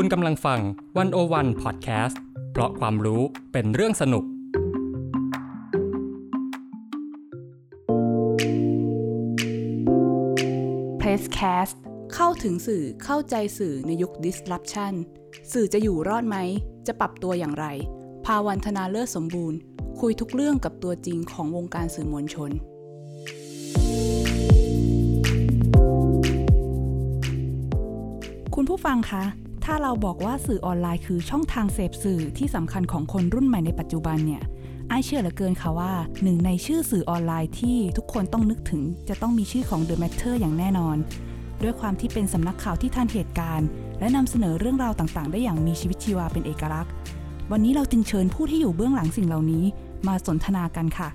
คุณกำลังฟังวันโอวันพอดแคสต์เพราะความรู้เป็นเรื่องสนุก p r e s s c a s t เข้าถึงสื่อเข้าใจสื่อในยุค disruption สื่อจะอยู่รอดไหม จะปรับตัวอย่างไร ภาวันธนาเลิศสมบูรณ์ คุยทุกเรื่องกับตัวจริงของวงการสื่อมวลชนคุณผู้ฟังคะ ถ้าเราบอกว่าสื่อออนไลน์คือช่องทางเสพสื่อที่สำคัญของคนรุ่นใหม่ในปัจจุบันเนี่ยไอายเชื่อเหลือเกินค่ะว่าหนึ่งในชื่อสื่อออนไลน์ที่ทุกคนต้องนึกถึง จะต้องมีชื่อของ The Matter อย่างแน่นอน ด้วยความที่เป็นสำนักข่าวที่ทันเหตุการณ์ และนำเสนอเรื่องราวต่างๆ ได้อย่างมีชีวิตชีวาเป็นเอกลักษณ์ วันนี้เราจึงเชิญผู้ที่อยู่เบื้องหลังสิ่งเหล่านี้ มาสนทนากันค่ะ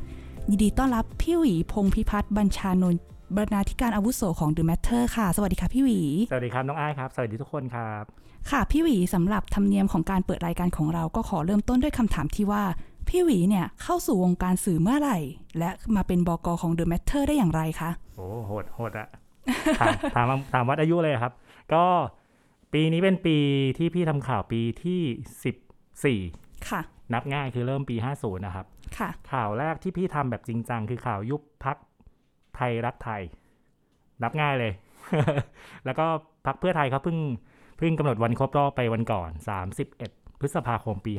ยินดีต้อนรับพี่หวีพงษ์พิพัฒน์บัญชานนท์บรรณาธิการอาวุโสของ The Matter ค่ะ สวัสดีค่ะพี่หวี สวัสดีครับน้องอ้ครับ สวัสดีทุกคนครับ ค่ะ พี่หวีสำหรับธรรมเนียมของการเปิดรายการของเราก็ขอเริ่มต้นด้วยคำถามที่ว่า พี่หวีเนี่ยเข้าสู่วงการสื่อเมื่อไหร่ และมาเป็นบกของ The Matter ได้อย่างไรคะ โอ้โหดโหดอะถามถามถามวัดอายุเลยครับ ก็ปีนี้เป็นปีที่พี่ทำข่าวปีที่สิบสี่ค่ะ นับง่ายคือเริ่มปีห้าศูนย์นะครับ ค่ะ ข่าวแรกที่พี่ทำแบบจริงจังคือข่าวยุบพักไทยรักไทย นับง่ายเลย แล้วก็พักเพื่อไทยเขาเพิ่ง เพิ่งกำหนดวันครบรอบไปวันก่อน 31 พฤษภาคมปี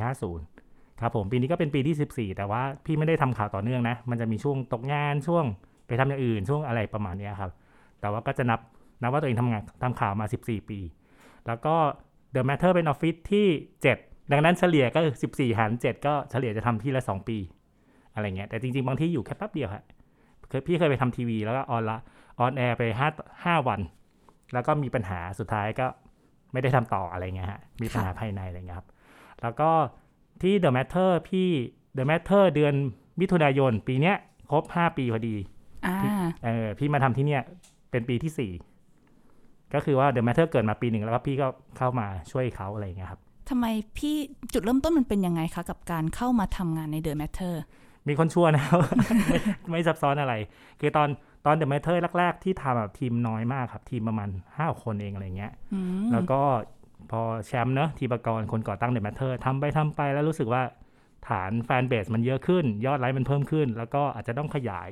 50 ครับผมปีนี้ก็เป็นปีที่ 14 แต่ว่าพี่ไม่ได้ทำข่าวต่อเนื่องนะ มันจะมีช่วงตกงานช่วงไปทำอย่างอื่นช่วงอะไรประมาณนี้ครับ แต่ว่าก็จะนับนับว่าตัวเองทำงานทำข่าวมา 14 ปี แล้วก็ The Matter เป็นออฟฟิศที่ 7 ดังนั้นเฉลี่ยก็ 14 หาร 7 ก็เฉลี่ยจะทำที่ละ 2 ปี อะไรเงี้ย แต่จริง ๆ บางที่อยู่แค่แป๊บเดียวฮะเคยพี่เคยไปทำทีวีแล้วก็ on ละ on air ไปห้าห้าวัน แล้วก็มีปัญหาสุดท้ายก็ ไม่ได้ทำต่ออะไรเงี้ยฮะมีปัญหาภายในอะไรเงี้ยครับแล้วก็ที่ The Matter พี่ The Matter เดือนมิถุนายน ปีเนี้ยครบ5ปีพอดีอ่าเออพี่มาทำที่เนี่ยเป็นปีที่สี่ก็คือว่า The Matter เกิดมาปีหนึ่งแล้วก็พี่ก็เข้ามาช่วยเขาอะไรอย่างเงี้ยครับทำไมพี่จุดเริ่มต้นมันเป็นยังไงคะ กับการเข้ามาทำงานใน The Matter มีคนชั่วนะครับไม่ไม่ซับซ้อนอะไร คือตอน ตอน The Matter แรก ๆ ที่ทำแบบทีมน้อยมากครับ ทีมประมาณห้าคนเองอะไรเงี้ยอืมแล้วก็พอแชมป์เนอะทีปกรณ์คนก่อตั้ง The Matter ทำไปทำไปแล้วรู้สึกว่าฐานแฟนเบสมันเยอะขึ้น ยอดไลค์มันเพิ่มขึ้น แล้วก็อาจจะต้องขยาย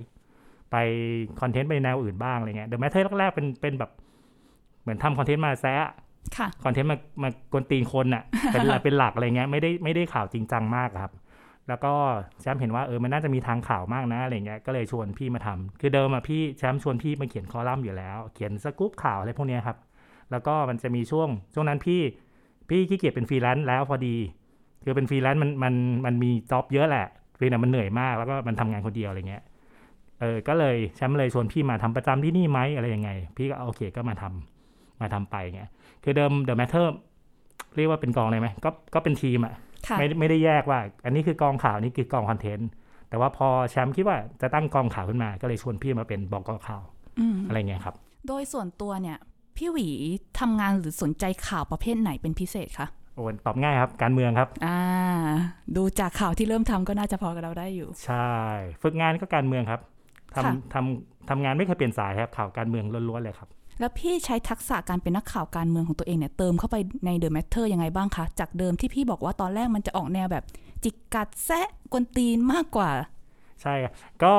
ไปคอนเทนต์ไปแนวอื่นบ้างอะไรเงี้ย The Matter แรกๆเป็นเป็นแบบ เหมือนทำคอนเทนต์มาแซะค่ะคอนเทนต์มามากวนตีนคนอะเป็นหลักเป็นหลักอะไรเงี้ยไม่ได้ไม่ได้ข่าวจริงจังมากครับ แล้วก็แชมป์เห็นว่าเออมันน่าจะมีทางข่าวมากนะอะไรเงี้ยก็เลยชวนพี่มาทำคือเดิมอะพี่แชมป์ชวนพี่มาเขียนคอลัมน์อยู่แล้ว เขียนสกู๊ปข่าวอะไรพวกเนี้ยครับ แล้วก็มันจะมีช่วงช่วงนั้นพี่พี่ขี้เกียจเป็นฟรีแลนซ์แล้วพอดี คือเป็นฟรีแลนซ์มันมันมันมี job เยอะแหละฟรีแลนซ์มันเหนื่อยมากแล้วก็มันทำงานคนเดียวอะไรเงี้ยเออก็เลยแชมป์เลยชวนพี่มาทำประจำที่นี่ไหมอะไรยังไง พี่ก็โอเคก็มาทำมาทำไปเงี้ยคือเดิม The Matter เรียกว่าเป็นกองเลยไหมก็ก็เป็นทีมอะ ไม่ไม่ได้แยกว่า อันนี้คือกองข่าวนี่คือกองคอนเทนต์แต่ว่าพอแชมป์คิดว่าจะตั้งกองข่าวขึ้นมา ก็เลยชวนพี่มาเป็นบอกอข่าวอืมอะไรเงี้ยครับ โดยส่วนตัวเนี่ย พี่หวีทำงานหรือสนใจข่าวประเภทไหนเป็นพิเศษคะโอ้ตอบง่ายครับ การเมืองครับ อ่า ดูจากข่าวที่เริ่มทำก็น่าจะพอจะเดาได้อยู่ ใช่ ฝึกงานก็การเมืองครับค่ะทำทำทำงานไม่เคยเปลี่ยนสายครับข่าวการเมืองล้วนๆเลยครับ แล้วพี่ใช้ทักษะการเป็นนักข่าวการเมืองของตัวเองเนี่ยเติมเข้าไปใน The Matter ยังไงบ้างคะ จากเดิมที่พี่บอกว่าตอนแรกมันจะออกแนวแบบ จิกกัดแซะกวนตีนมากกว่า ใช่ครับก็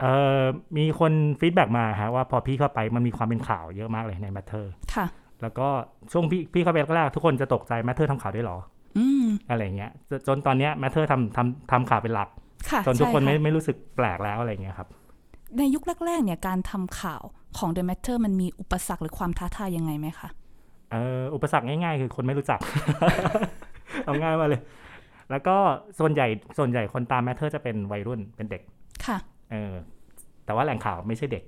เอ่อมีคน feedback มาฮะว่าพอพี่เข้าไปมันมีความเป็นข่าวเยอะมากเลยใน Matter ค่ะ แล้วก็ช่วงพี่พี่เข้าไปแรกๆทุกคนจะตกใจ Matter ทำข่าวด้วยเหรออืมอะไรเงี้ยจจนตอนเนี้ย Matter ทำทำทำข่าวเป็นหลักค่ะจนทุกคนใช่ไม่ค่ะไม่รู้สึกแปลกแล้วอะไรเงี้ยครับ ในยุคแรกๆเนี่ยการทำข่าว ของ The Matter มันมีอุปสรรคหรือความท้าทายยังไงไหมคะเอออุปสรรคง่ายๆ คือคนไม่รู้จัก เอาง่ายมาเลย แล้วก็ส่วนใหญ่ส่วนใหญ่คนตาม Matter จะเป็นวัยรุ่นเป็นเด็กค่ะเออแต่ว่าแหล่งข่าวไม่ใช่เด็ก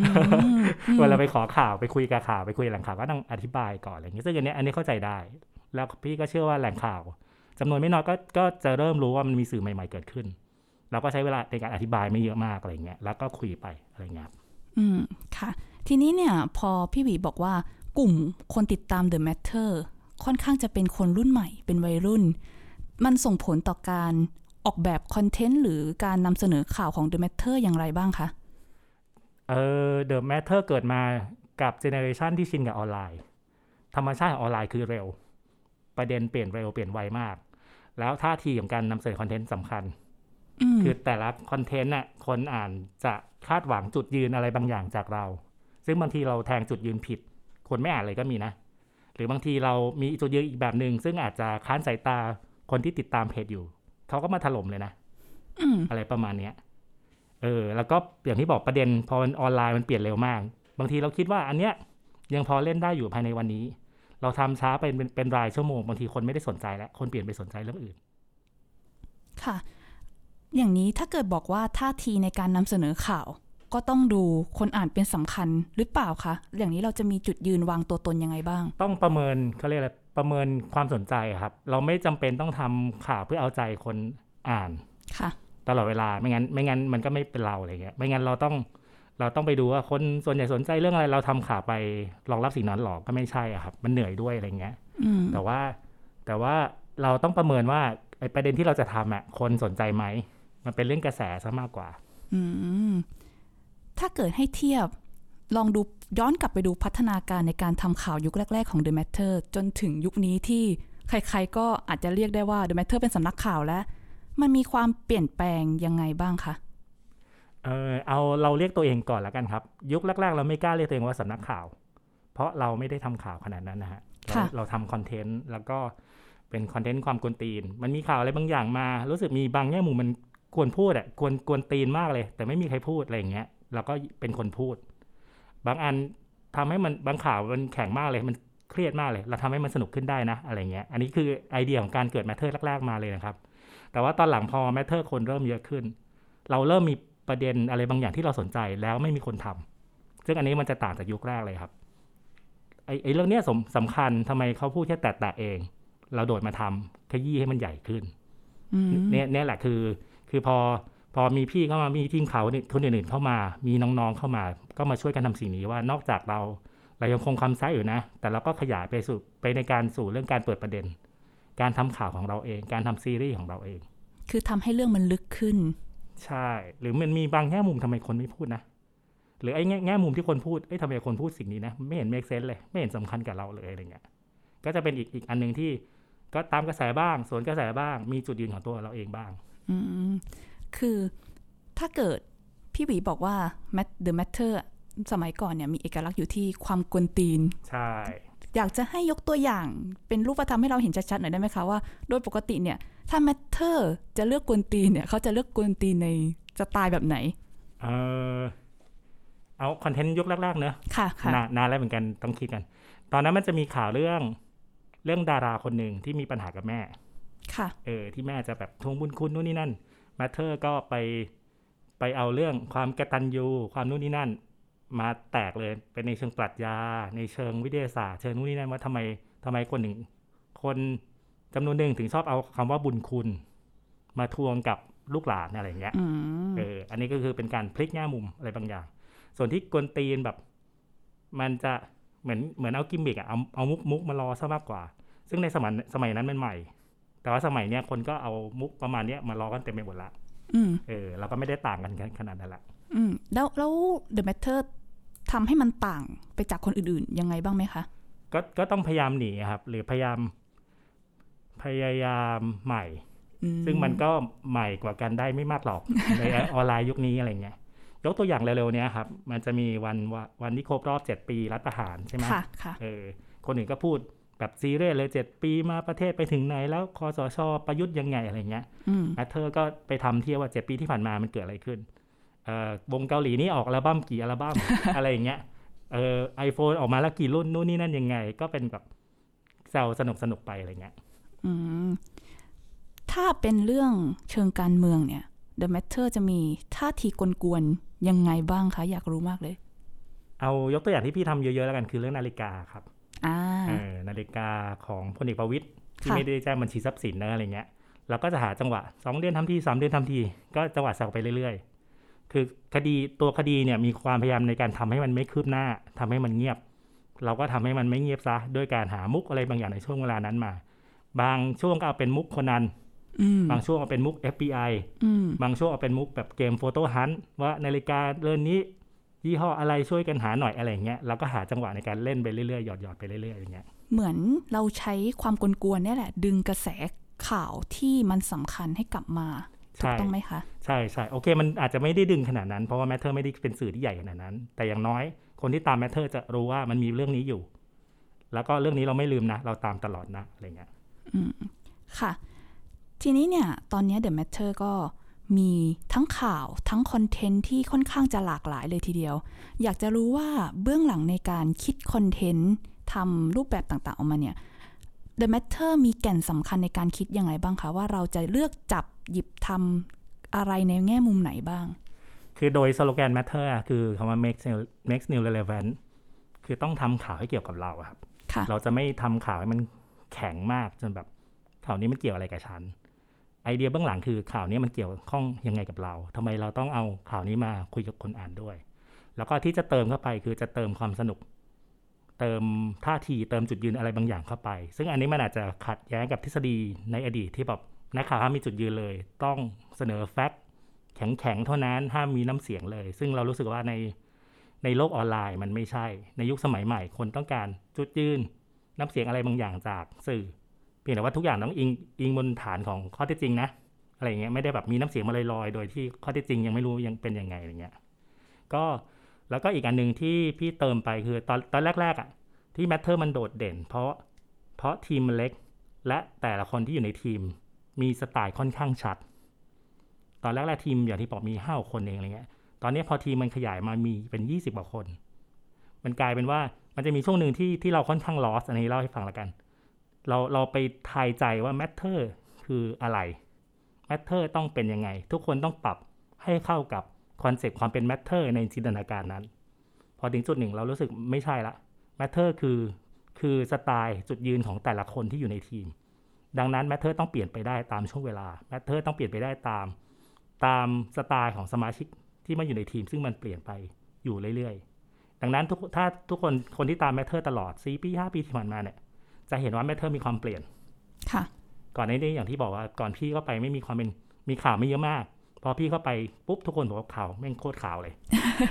อืมอืมเวลาไปขอข่าวไปคุยกับข่าวไปคุยกับแหล่งข่าวก็ต้องอธิบายก่อนอะไรอย่างเงี้ยซึ่งอันเนี้ยอันนี้เข้าใจได้ แล้วพี่ก็เชื่อว่าแหล่งข่าวจำนวนไม่น้อยก็ก็จะเริ่มรู้ว่ามันมีสื่อใหม่ ๆเกิดขึ้น เราก็ใช้เวลาในการอธิบายไม่เยอะมากอะไรเงี้ยแล้วก็คุยไปอะไรเงี้ยครับ อืมค่ะ ทีนี้เนี่ยพอพี่หวีบอกว่ากลุ่มคนติดตาม The Matter ค่อนข้างจะเป็นคนรุ่นใหม่เป็นวัยรุ่น มันส่งผลต่อการออกแบบคอนเทนต์หรือการนำเสนอข่าวของ The Matter อย่างไรบ้างคะ เออ The Matter เกิดมากับเจเนอเรชันที่ชินกับออนไลน์ ธรรมชาติของออนไลน์คือเร็ว ประเด็นเปลี่ยนเร็วเปลี่ยนไวมาก แล้วท่าทีของการนำเสนอคอนเทนต์สำคัญ คือแต่ละคอนเทนต์น่ะคนอ่านจะคาดหวังจุดยืนอะไรบางอย่างจากเรา ซึ่งบางทีเราแทงจุดยืนผิด คนไม่อ่านเลยก็มีนะ หรือบางทีเรามีจุดยืนอีกแบบหนึ่งซึ่งอาจจะค้านสายตาคนที่ติดตามเพจอยู่ เขาก็มาถล่มเลยนะอืมอะไรประมาณเนี้ยเออ แล้วก็อย่างที่บอกประเด็นพอมันออนไลน์มันเปลี่ยนเร็วมาก บางทีเราคิดว่าอันเนี้ยยังพอเล่นได้อยู่ภายในวันนี้ เราทำช้าไปเป็นเป็นรายชั่วโมง บางทีคนไม่ได้สนใจแล้ว คนเปลี่ยนไปสนใจเรื่องอื่น ค่ะ อย่างนี้ถ้าเกิดบอกว่าท่าทีในการนำเสนอข่าว ก็ต้องดูคนอ่านเป็นสำคัญหรือเปล่าคะอย่างนี้เราจะมีจุดยืนวางตัวตนยังไงบ้าง ต้องประเมินเขาเรียกอะไรประเมินความสนใจอะครับ เราไม่จำเป็นต้องทำข่าวเพื่อเอาใจคนอ่านค่ะตลอดเวลาไม่งั้นไม่งั้นมันก็ไม่เป็นเราอะไรเงี้ยไม่งั้นเราต้องเราต้องไปดูว่าคนส่วนใหญ่สนใจเรื่องอะไรเราทำข่าวไปรองรับสิ่งนั้นหรอกก็ไม่ใช่อะครับ มันเหนื่อยด้วยอะไรเงี้ยอืมแต่ว่าแต่ว่าเราต้องประเมินว่าไอ้ประเด็นที่เราจะทำอะคนสนใจไหม มันเป็นเรื่องกระแสซะมากกว่า อืมถ้าเกิดให้เทียบลองดูย้อนกลับไปดูพัฒนาการในการทำข่าวยุคแรก ๆของ The Matter จนถึงยุคนี้ที่ใคร ๆ ก็อาจจะเรียกได้ว่า The Matter เป็นสำนักข่าวแล้ว มันมีความเปลี่ยนแปลงยังไงบ้างคะเออเอาเราเรียกตัวเองก่อนแล้วกันครับ ยุคแรก ๆ เราไม่กล้าเรียกตัวเองว่าสำนักข่าว เพราะเราไม่ได้ทำข่าวขนาดนั้นนะฮะเราค่ะเราทำคอนเทนต์แล้วก็เป็นคอนเทนต์ความกวนตีน มันมีข่าวอะไรบางอย่างมา รู้สึกมีบางแง่มุมมัน กวนพูดอะกวนกวนตีนมากเลย แต่ไม่มีใครพูดอะไรอย่างเงี้ยเราก็เป็นคนพูด บางอันทำให้มันบางข่าวมันแข็งมากเลยมันเครียดมากเลย เราทำให้มันสนุกขึ้นได้นะอะไรเงี้ยอันนี้คือไอเดียของการเกิด Matter แรกๆมาเลยนะครับ แต่ว่าตอนหลังพอ Matter คนเริ่มเยอะขึ้น เราเริ่มมีประเด็นอะไรบางอย่างที่เราสนใจแล้วไม่มีคนทำซึ่งอันนี้มันจะต่างจากยุคแรกเลยครับไอไอเรื่องเนี้ยสมสำคัญทำไมเขาพูดแค่แตะๆเอง เราโดดมาทำขยี้ให้มันใหญ่ขึ้นอืมเนี่ยเนี่ยแหละคือ คือพอพอมีพี่เข้ามามีทีมเขาเนี่ยคนอื่นๆเข้ามา มีน้องๆเข้ามา ก็มาช่วยกันทำสิ่งนี้ว่านอกจากเราเรายังคงคำไซส์อยู่นะ แต่เราก็ขยายไปสู่ไปในการสู่เรื่องการเปิดประเด็น การทำข่าวของเราเอง การทำซีรีส์ของเราเอง คือทำให้เรื่องมันลึกขึ้น ใช่ หรือมันมีบางแง่มุมทำไมคนไม่พูดนะ หรือไอ้แง่แง่มุมที่คนพูดเอ้ยทำไมคนพูดสิ่งนี้นะ ไม่เห็น make sense เลย ไม่เห็นสำคัญกับเราเลยอะไรเงี้ย ก็จะเป็นอีกอีกอันหนึ่งที่ก็ตามกระแสบ้าง สวนกระแสบ้าง มีจุดยืนของตัวเราเองบ้าง อืมคือถ้าเกิดพี่หวีบอกว่า Mat- The Matter สมัยก่อนเนี่ยมีเอกลักษณ์อยู่ที่ความกวนตีน ใช่ อยากจะให้ยกตัวอย่างเป็นรูปธรรมให้เราเห็นชัดๆหน่อยได้ไหมคะว่าโดยปกติเนี่ย ถ้า Matter จะเลือกกวนตีนเนี่ยเขาจะเลือกกวนตีนในสไตล์แบบไหน เออเอาคอนเทนต์ยุคแรกๆเนอะค่ะค่ะนานนานแล้วเหมือนกันต้องคิดกัน ตอนนั้นมันจะมีข่าวเรื่องเรื่องดาราคนหนึ่งที่มีปัญหากับแม่ ค่ะเออที่แม่จะแบบทวงบุญคุณนู่นนี่นั่นมาเธอร์ก็ไปไปเอาเรื่องความกตัญญูความนู่นนี่นั่น มาแตกเลยเป็นในเชิงปรัชญา ในเชิงวิทยาศาสตร์เชิงนู่นนี่นั่นว่าทำไมทำไมคนหนึ่ง คนจำนวนหนึ่งถึงชอบเอาคำว่าบุญคุณ มาทวงกับลูกหลานอะไรอย่างเงี้ยอืมเอออันนี้ก็คือเป็นการพลิกแง่มุมอะไรบางอย่าง ส่วนที่กวนตีนแบบ มันจะเหมือนเหมือนเอากิมมิกอะเอาเอามุกมุกมารอซะมากกว่า ซึ่งในสมัยสมัยนั้นมันใหม่ แต่ว่าสมัยเนี้ยคนก็เอามุกประมาณเนี้ยมารอกันเต็มไปหมดละอืมเออเราก็ไม่ได้ต่างกันขนาดนั้นละอืมแล้วแล้ว The Matter ทำให้มันต่างไปจากคนอื่นๆ ยังไงบ้างไหมคะ ก็ก็ต้องพยายามหนีครับ หรือพยายาม พยายามใหม่อืซึ่งมันก็ใหม่กว่ากันได้ไม่มากหรอก ในออนไลน์ยุคนี้อะไรเงี้ยยกตัวอย่างเร็วๆเนี้ยครับ มันจะมีวันวะวันที่ครบรอบเจ็ดปีรัฐประหารใช่ไหมค่ะค่ะเออคนอื่นก็พูด แบบซีเรียสเลยเจ็ดปีมาประเทศไปถึงไหน แล้วคอสชประยุทธ์ยังไงอะไรเงี้ยอืมแมทเธอร์ก็ไปทำเทียบว่าเจ็ดปีที่ผ่านมามันเกิดอะไรขึ้นเอ่อวงเกาหลีนี่ออกอัลบั้มกี่อัลบั้มอะไรอย่างเงี้ยเออไอโฟนออกมาแล้วกี่รุ่นนู่นนี่นั่นยังไง ก็เป็นแบบแซวสนุกสนุกๆไปอะไรเงี้ยอืมถ้าเป็นเรื่องเชิงการเมืองเนี่ย The Matter จะมีท่าทีกวนๆยังไงบ้างคะ อยากรู้มากเลย เอายกตัวอย่างที่พี่ทำเยอะๆแล้วกันคือเรื่องนาฬิกาครับอ่าเออ นาฬิกาของพลเอกประวิตยที่ค่ะไม่ได้แจ้งบัญชีทรัพย์สินนะอะไรเงี้ยเราก็จะหาจังหวะสองเดือนทำทีสามเดือนทำทีก็จังหวะแซวไปเรื่อยๆ คือคดีตัวคดีเนี่ยมีความพยายามในการทำให้มันไม่คืบหน้าทำให้มันเงียบ เราก็ทำให้มันไม่เงียบซะด้วยการหามุกอะไรบางอย่างในช่วงเวลานั้นมา บางช่วงก็เอาเป็นมุกคนนั้นอืมบางช่วงเอาเป็นมุก FBI อืมบางช่วงเอาเป็นมุกแบบเกม Photo Hunt ว่านาฬิกาเรือนนี้ ยี่ห้ออะไรช่วยกันหาหน่อยอะไรเงี้ยเราก็หาจังหวะในการเล่นไปเรื่อยๆหยอดๆไปเรื่อยๆอย่างเงี้ยเหมือนเราใช้ความกวนๆเนี่ยแหละ ดึงกระแสข่าวที่มันสำคัญให้กลับมาถูกใช่ต้องไหมคะ ใช่ใช่โอเค มันอาจจะไม่ได้ดึงขนาดนั้นเพราะว่า Matter ไม่ได้เป็นสื่อที่ใหญ่ขนาดนั้น แต่อย่างน้อยคนที่ตาม Matter จะรู้ว่ามันมีเรื่องนี้อยู่ แล้วก็เรื่องนี้เราไม่ลืมนะ เราตามตลอดนะอะไรเงี้ยค่ะ ทีนี้เนี่ย ตอนนี้ The Matter ก็ มีทั้งข่าวทั้งคอนเทนต์ที่ค่อนข้างจะหลากหลายเลยทีเดียว อยากจะรู้ว่าเบื้องหลังในการคิดคอนเทนต์ทำรูปแบบต่างๆออกมาเนี่ย The Matter มีแก่นสำคัญในการคิดยังไงบ้างคะ ว่าเราจะเลือกจับหยิบทำอะไรในแง่มุมไหนบ้าง คือโดยสโลแกน matter อะคือคำว่า make new- makes new relevant คือต้องทำข่าวให้เกี่ยวกับเราอะครับค่ะเราจะไม่ทำข่าวให้มันแข็งมากจนแบบข่าวนี้มันเกี่ยวอะไรกับฉัน ไอเดียเบื้องหลังคือข่าวนี้มันเกี่ยวข้องยังไงกับเราทำไมเราต้องเอาข่าวนี้มาคุยกับคนอ่านด้วย แล้วก็ที่จะเติมเข้าไปคือจะเติมความสนุก เติมท่าทีเติมจุดยืนอะไรบางอย่างเข้าไป ซึ่งอันนี้มันอาจจะขัดแย้งกับทฤษฎีในอดีตที่แบบนักข่าวห้ามมีจุดยืนเลย ต้องเสนอ fact แข็งๆเท่านั้นห้ามมีน้ำเสียงเลย ซึ่งเรารู้สึกว่าในในโลกออนไลน์มันไม่ใช่ ในยุคสมัยใหม่ คนต้องการจุดยืน น้ำเสียงอะไรบางอย่างจากสื่อ เพียงแต่ว่าทุกอย่างต้องอิงอิงบนฐานของข้อเท็จจริงนะอะไรอย่างเงี้ยไม่ได้แบบมีน้ำเสียงมาลอยๆ โดยที่ข้อเท็จจริงยังไม่รู้ยังเป็นยังไงอะไรเงี้ยก็แล้วก็อีกอันหนึ่งที่พี่เติมไปคือตอนตอนแรกๆอะที่ Matter มันโดดเด่น เพราะเพราะทีมมันเล็ก และแต่ละคนที่อยู่ในทีมมีสไตล์ค่อนข้างชัด ตอนแรกๆทีมอย่างที่บอกมีห้าคนเองอะไรเงี้ยตอนนี้พอทีมมันขยายมามีเป็นยี่สิบกว่าคน มันกลายเป็นว่ามันจะมีช่วงหนึ่งที่ที่เราค่อนข้างลอสอันนี้เล่าให้ฟังละกัน เราเราไปทายใจว่า matter คืออะไร matter ต้องเป็นยังไง ทุกคนต้องปรับให้เข้ากับคอนเซปต์ความเป็น matter ในจินตนาการนั้น พอถึงจุดหนึ่งเรารู้สึกไม่ใช่ละ matter คือคือสไตล์จุดยืนของแต่ละคนที่อยู่ในทีม ดังนั้น matter ต้องเปลี่ยนไปได้ตามช่วงเวลา matter ต้องเปลี่ยนไปได้ตาม ตามสไตล์ของสมาชิกที่มาอยู่ในทีม ซึ่งมันเปลี่ยนไปอยู่เรื่อยๆดังนั้นทุกถ้าทุกคนคนที่ตาม matter ตลอด4ปี 5 ปีที่ผ่านมาเนี่ย จะเห็นว่า Matter มีความเปลี่ยน ค่ะ ก่อนหน้านี้อย่างที่บอกว่าก่อนพี่เข้าไปไม่มีความเป็นมีข่าวไม่เยอะมาก พอพี่เข้าไปปุ๊บทุกคนบอกว่าข่าวแม่งโคตรข่าวเลย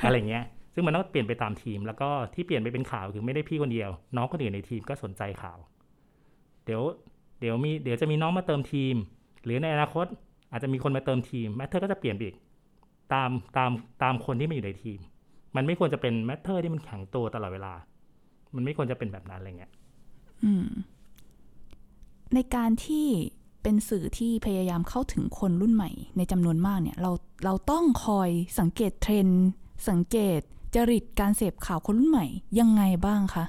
อะไรเงี้ย ซึ่งมันต้องเปลี่ยนไปตามทีม แล้วก็ที่เปลี่ยนไปเป็นข่าวคือไม่ได้พี่คนเดียว น้องคนอื่นในทีมก็สนใจข่าว เดี๋ยวเดี๋ยวมีเดี๋ยวจะมีน้องมาเติมทีม หรือในอนาคตอาจจะมีคนมาเติมทีม Matter ก็จะเปลี่ยนไปอีกตามตามตามคนที่มาอยู่ในทีม มันไม่ควรจะเป็น Matter ที่มันแข็งตัวตลอดเวลา มันไม่ควรจะเป็นแบบนั้นอะไรเงี้ยอืม ในการที่เป็นสื่อที่พยายามเข้าถึงคนรุ่นใหม่ ในจำนวนมากเนี่ย เราเราต้องคอยสังเกตเทรนด์สังเกตจริตการเสพข่าวคนรุ่นใหม่ ยังไงบ้างคะ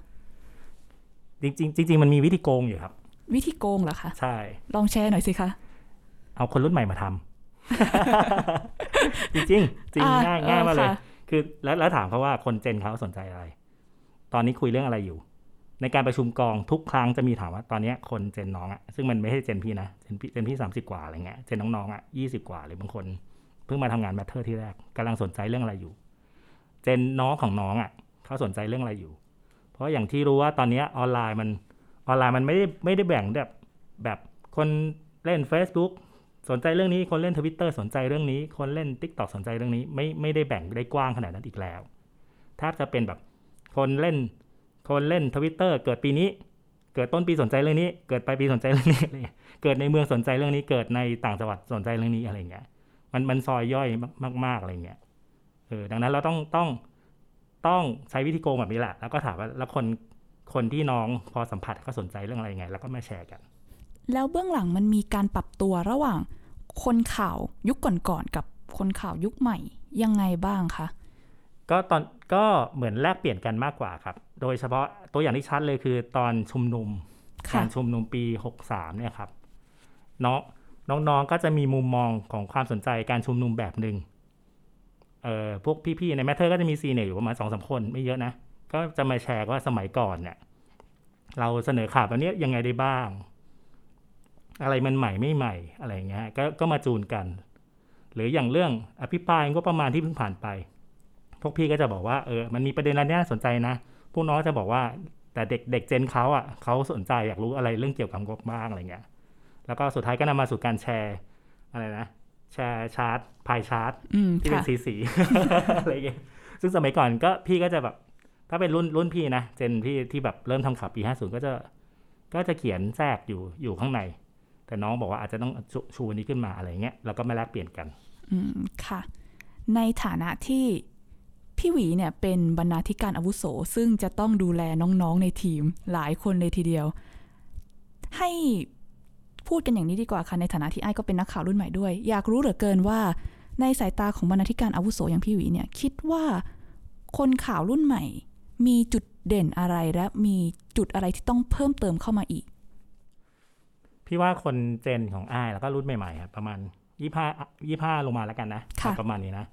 จริงๆจริงๆมันมีวิธีโกงอยู่ครับ วิธีโกงเหรอคะใช่ ลองแชร์หน่อยสิคะ เอาคนรุ่นใหม่มาทำจริงๆจริงอ่าง่ายง่ายมากเลยเออค่ะคือแล้วแล้วถามเขาว่าคนเจนเขาสนใจอะไร ตอนนี้คุยเรื่องอะไรอยู่ ในการประชุมกองทุกครั้งจะมีถามว่าตอนนี้คน gen น้องอะซึ่งมันไม่ใช่ gen พี่นะ gen พี่ gen พี่สามสิบกว่าอะไรเงี้ย gen น้องๆอะยี่สิบกว่าหรือบางคน เพิ่งมาทำงาน Matter ที่แรกกำลังสนใจเรื่องอะไรอยู่ gen น้องของน้องอะเขาสนใจเรื่องอะไรอยู่ เพราะอย่างที่รู้ว่าตอนนี้ออนไลน์มันออนไลน์มันไม่ได้ไม่ได้แบ่งแบบแบบคนเล่น Facebook สนใจเรื่องนี้คนเล่นทวิตเตอร์สนใจเรื่องนี้ คนเล่น TikTok สนใจเรื่องนี้ ไม่ไม่ได้แบ่งได้กว้างขนาดนั้นอีกแล้วแทบจะเป็นแบบคนเล่น คนเล่นทวิตเตอร์เกิดปีนี้ เกิดต้นปีสนใจเรื่องนี้ เกิดปลายปีสนใจเรื่องนี้อะไรเงี้ยเกิดในเมืองสนใจเรื่องนี้ เกิดในต่างจังหวัดสนใจเรื่องนี้อะไรเงี้ย มันมันซอยย่อยมาก ๆอะไรเงี้ย เออ ดังนั้นเราต้องต้องต้องใช้วิธีโกงแบบนี้แหละ แล้วก็ถามว่าแล้วคนคนที่น้องพอสัมผัสเขาสนใจเรื่องอะไรไง แล้วก็มาแชร์กัน แล้วเบื้องหลังมันมีการปรับตัวระหว่างคนข่าวยุคก่อนๆกับคนข่าวยุคใหม่ยังไงบ้างคะ ก็ตอนก็เหมือนแลกเปลี่ยนกันมากกว่าครับ โดยเฉพาะตัวอย่างที่ชัดเลยคือตอนชุมนุมค่ะการชุมนุมปี 63 เนี่ยครับน้องน้องๆก็จะมีมุมมองของความสนใจการชุมนุมแบบหนึ่งเอ่อพวกพี่ๆใน Matter ก็จะมี senior อยู่ประมาณสองสามคนไม่เยอะนะ ก็จะมาแชร์ว่าสมัยก่อนเนี่ยเราเสนอข่าวแบบนี้ยังไงได้บ้าง อะไรมันใหม่ไม่ใหม่อะไรอย่างเงี้ยก็ก็มาจูนกัน หรืออย่างเรื่องอภิปรายก็ประมาณที่เพิ่งผ่านไป พวกพี่ก็จะบอกว่าเออมันมีประเด็นอะไรน่าสนใจนะ พวกน้องจะบอกว่า แต่เด็กเด็กเจนเขาอะเขาสนใจอยากรู้อะไรเรื่องเกี่ยวกับงบบ้างอะไรเงี้ย แล้วก็สุดท้ายก็นำมาสู่การแชร์อะไรนะแชร์ชาร์ตพายชาร์ตอืมที่เป็นค่ะสีสีอะไรเงี้ยซึ่งสมัยก่อนก็พี่ก็จะแบบ ถ้าเป็นรุ่นรุ่นพี่นะเจนพี่ที่แบบเริ่มทำข่าวปีห้าศูนย์ก็จะก็จะเขียนแทรกอยู่อยู่ข้างใน แต่น้องบอกว่าอาจจะต้องชูชูอันนี้ขึ้นมาอะไรเงี้ยแล้วก็มาแลกเปลี่ยนกัน อืมค่ะ ในฐานะที่ พี่หวีเนี่ยเป็นบรรณาธิการอาวุโส ซึ่งจะต้องดูแลน้องๆในทีมหลายคนเลยทีเดียว ให้พูดกันอย่างนี้ดีกว่าค่ะ ในฐานะที่ไอ้ก็เป็นนักข่าวรุ่นใหม่ด้วย อยากรู้เหลือเกินว่าในสายตาของบรรณาธิการอาวุโสอย่างพี่หวีเนี่ยคิดว่าคนข่าวรุ่นใหม่ มีจุดเด่นอะไรและมีจุดอะไรที่ต้องเพิ่มเติมเข้ามาอีก พี่ว่าคนเจนของอ้ายแล้วก็รุ่นใหม่ๆครับประมาณยี่ห้ายี่ห้าลงมาแล้วกันนะค่ะ ประมาณนี้นะ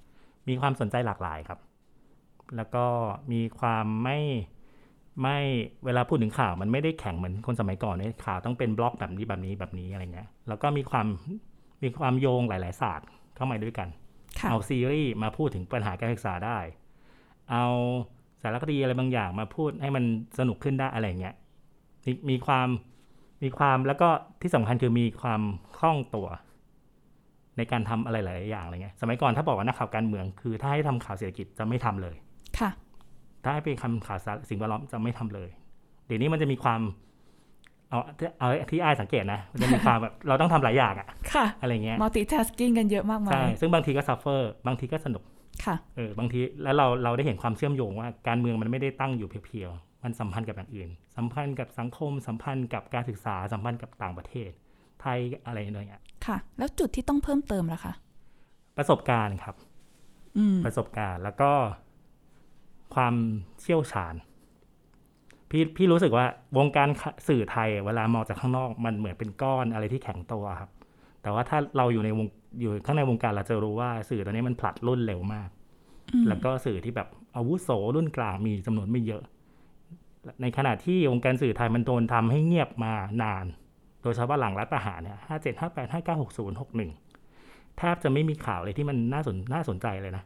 มีความสนใจหลากหลายครับ แล้วก็มีความไม่ไม่เวลาพูดถึงข่าวมันไม่ได้แข็งเหมือนคนสมัยก่อนเนี่ยข่าวต้องเป็นบล็อกแบบนี้แบบนี้แบบนี้อะไรเงี้ยแล้วก็มีความมีความโยงหลาย ๆ ศาสตร์เข้ามาด้วยกันค่ะเอาซีรีส์มาพูดถึงปัญหาการศึกษาได้ เอาสารคดีอะไรบางอย่างมาพูดให้มันสนุกขึ้นได้อะไรเงี้ยมีมีความมีความแล้วก็ที่สำคัญคือมีความคล่องตัว ในการทำอะไรหลาย ๆ อย่างอะไรเงี้ยสมัยก่อนถ้าบอกว่านักข่าวการเมืองคือ ถ้าให้ทำข่าวเศรษฐกิจจะไม่ทำเลยค่ะ ถ้าให้ไปทำข่าวสารสิ่งแวดล้อมจะไม่ทำเลย เดี๋ยวนี้มันจะมีความ เอาเอาที่อ้ายสังเกตนะ มันจะมีความแบบเราต้องทำหลายอย่างอะค่ะอะไรเงี้ย multitasking กันเยอะมากมาใช่ยซึ่งบางทีก็ suffer บางทีก็สนุกค่ะเออบางทีแล้วเราเราได้เห็นความเชื่อมโยงว่าการเมืองมันไม่ได้ตั้งอยู่ pure ๆมันสัมพันธ์กับอย่างอื่น สัมพันธ์กับสังคมสัมพันธ์กับการศึกษาสัมพันธ์กับต่างประเทศ ไทยอะไรอย่างเงี้ยค่ะ แล้วจุดที่ต้องเพิ่มเติมล่ะคะประสบการณ์ครับอืมประสบการณ์แล้วก็ ความเชี่ยวชาญ พี่พี่รู้สึกว่าวงการสื่อไทย เวลามองจากข้างนอกมันเหมือนเป็นก้อนอะไรที่แข็งตัวครับ แต่ว่าถ้าเราอยู่ในวงอยู่ข้างในวงการเราจะรู้ว่าสื่อตอนนี้มันผลัดรุ่นเร็วมากอืมแล้วก็สื่อที่แบบอาวุโสรุ่นกลางมีจำนวนไม่เยอะ ในขณะที่วงการสื่อไทยมันโดนทำให้เงียบมานาน โดยเฉพาะหลังรัฐประหารเนี่ยห้าเจ็ดห้าแปดห้าเก้าหกศูนย์หกหนึ่งแทบจะไม่มีข่าวเลยที่มันน่าสนน่าสนใจเลยนะ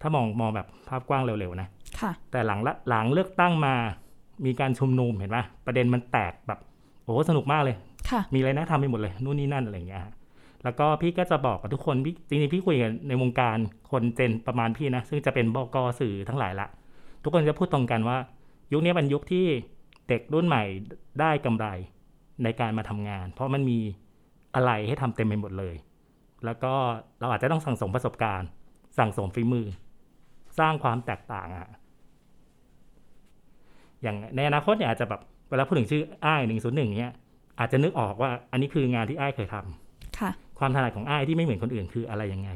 ถ้ามองมองแบบภาพกว้างเร็วๆนะค่ะ แต่หลังละหลังเลือกตั้งมา มีการชุมนุมเห็นไหมประเด็นมันแตกแบบโอ้โหสนุกมากเลยค่ะ มีอะไรน่าทำไปหมดเลยนู่นนี่นั่นอะไรอย่างเงี้ยฮะแล้วก็พี่ก็จะบอกกับทุกคนพี่จริงๆพี่คุยกันในวงการคนเจนประมาณพี่นะซึ่งจะเป็นบกสื่อทั้งหลายละ ทุกคนจะพูดตรงกันว่า ยุคนี้เป็นยุคที่เด็กรุ่นใหม่ได้กำไรในการมาทำงาน เพราะมันมีอะไรให้ทำเต็มไปหมดเลย แล้วก็เราอาจจะต้องสั่งสมประสบการณ์ สั่งสมฝีมือ สร้างความแตกต่างอะอย่างในอนาคตเนี่ยอาจจะแบบเวลาพูดถึงชื่ออ้ายหนึ่งศูนย์หนึ่งเนี่ยอาจจะนึกออกว่าอันนี้คืองานที่อ้ายเคยทำค่ะ ความถนัดของอ้ายที่ไม่เหมือนคนอื่นคืออะไรยังไง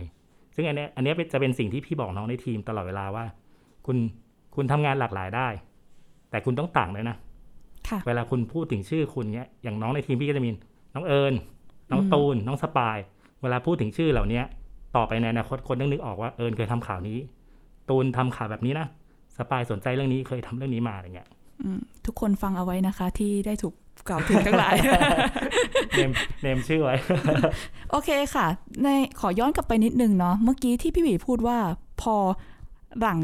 ซึ่งอันเนี้ยอันเนี้ยเป็นจะเป็นสิ่งที่พี่บอกน้องในทีมตลอดเวลาว่า คุณคุณทำงานหลากหลายได้ แต่คุณต้องต่างเลยนะค่ะเวลาคุณพูดถึงชื่อคุณเนี้ยอย่างน้องในทีมพี่ก็จะมีน้องเอิญน้องตูน น้องสปาย เวลาพูดถึงชื่อเหล่าเนี้ยต่อไปในอนาคตคนต้องนึกออกว่าเอิญเคยทำข่าวนี้ ตูนทำข่าวแบบนี้นะสปายสนใจเรื่องนี้เคยทำเรื่องนี้มาอะไรเงี้ยอืมทุกคนฟังเอาไว้นะคะ ที่ได้ถูกกล่าวถึงทั้งหลายเนมเนมชื่อไว้ โอเคค่ะ ในขอย้อนกลับไปนิดนึงเนาะเมื่อกี้ที่พี่หวีพูดว่าพอหลัง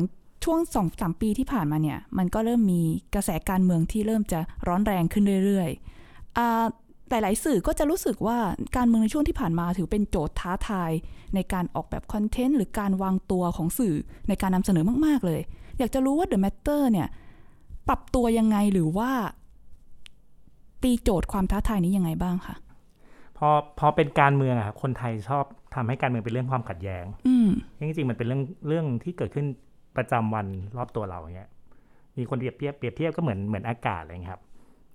ช่วงสองสามปีที่ผ่านมาเนี่ย มันก็เริ่มมีกระแสการเมืองที่เริ่มจะร้อนแรงขึ้นเรื่อยๆอ่า หลาย ๆ สื่อก็จะรู้สึกว่าการเมืองในช่วงที่ผ่านมาถือเป็นโจทย์ท้าทาย ในการออกแบบคอนเทนต์หรือการวางตัวของสื่อในการนำเสนอมาก ๆ เลย อยากจะรู้ว่า The Matter เนี่ยปรับตัวยังไงหรือว่า ตีโจทย์ความท้าทายนี้ยังไงบ้างคะพอพอเป็นการเมืองอะครับคนไทยชอบทำให้การเมืองเป็นเรื่องความขัดแย้ง อืมจริงๆมันเป็นเรื่องเรื่องที่เกิดขึ้นประจำวันรอบตัวเราอย่างเงี้ยมีคนเปรียบเทียบเปรียบเทียบก็เหมือนเหมือนอากาศอะไรเงี้ยครับ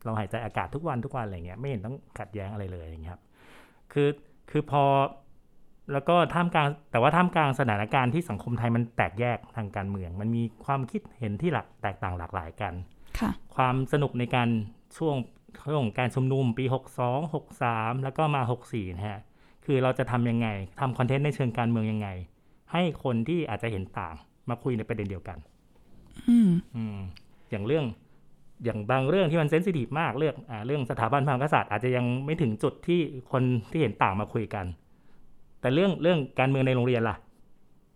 เราหายใจอากาศทุกวันทุกวันอะไรเงี้ยไม่เห็นต้องขัดแย้งอะไรเลยอย่างเงี้ยครับคือคือพอแล้วก็ท่ามกลางแต่ว่าท่ามกลางสถานการณ์ที่สังคมไทยมันแตกแยกทางการเมือง มันมีความคิดเห็นที่หลักแตกต่างหลากหลายกันค่ะความสนุกในการช่วงช่วงการชุมนุมปี 62 63 แล้วก็มา 64นะฮะคือเราจะทำยังไงทำคอนเทนต์ในเชิงการเมืองยังไง ให้คนที่อาจจะเห็นต่างมาคุยในประเด็นเดียวกัน อืมอืมอย่างเรื่อง อย่างบางเรื่องที่มันเซนซิทีฟมากเรื่องอ่าเรื่องสถาบันพระมหากษัตริย์อาจจะยังไม่ถึงจุดที่คนที่เห็นต่างมาคุยกัน แต่เรื่องเรื่องการเมืองในโรงเรียนล่ะ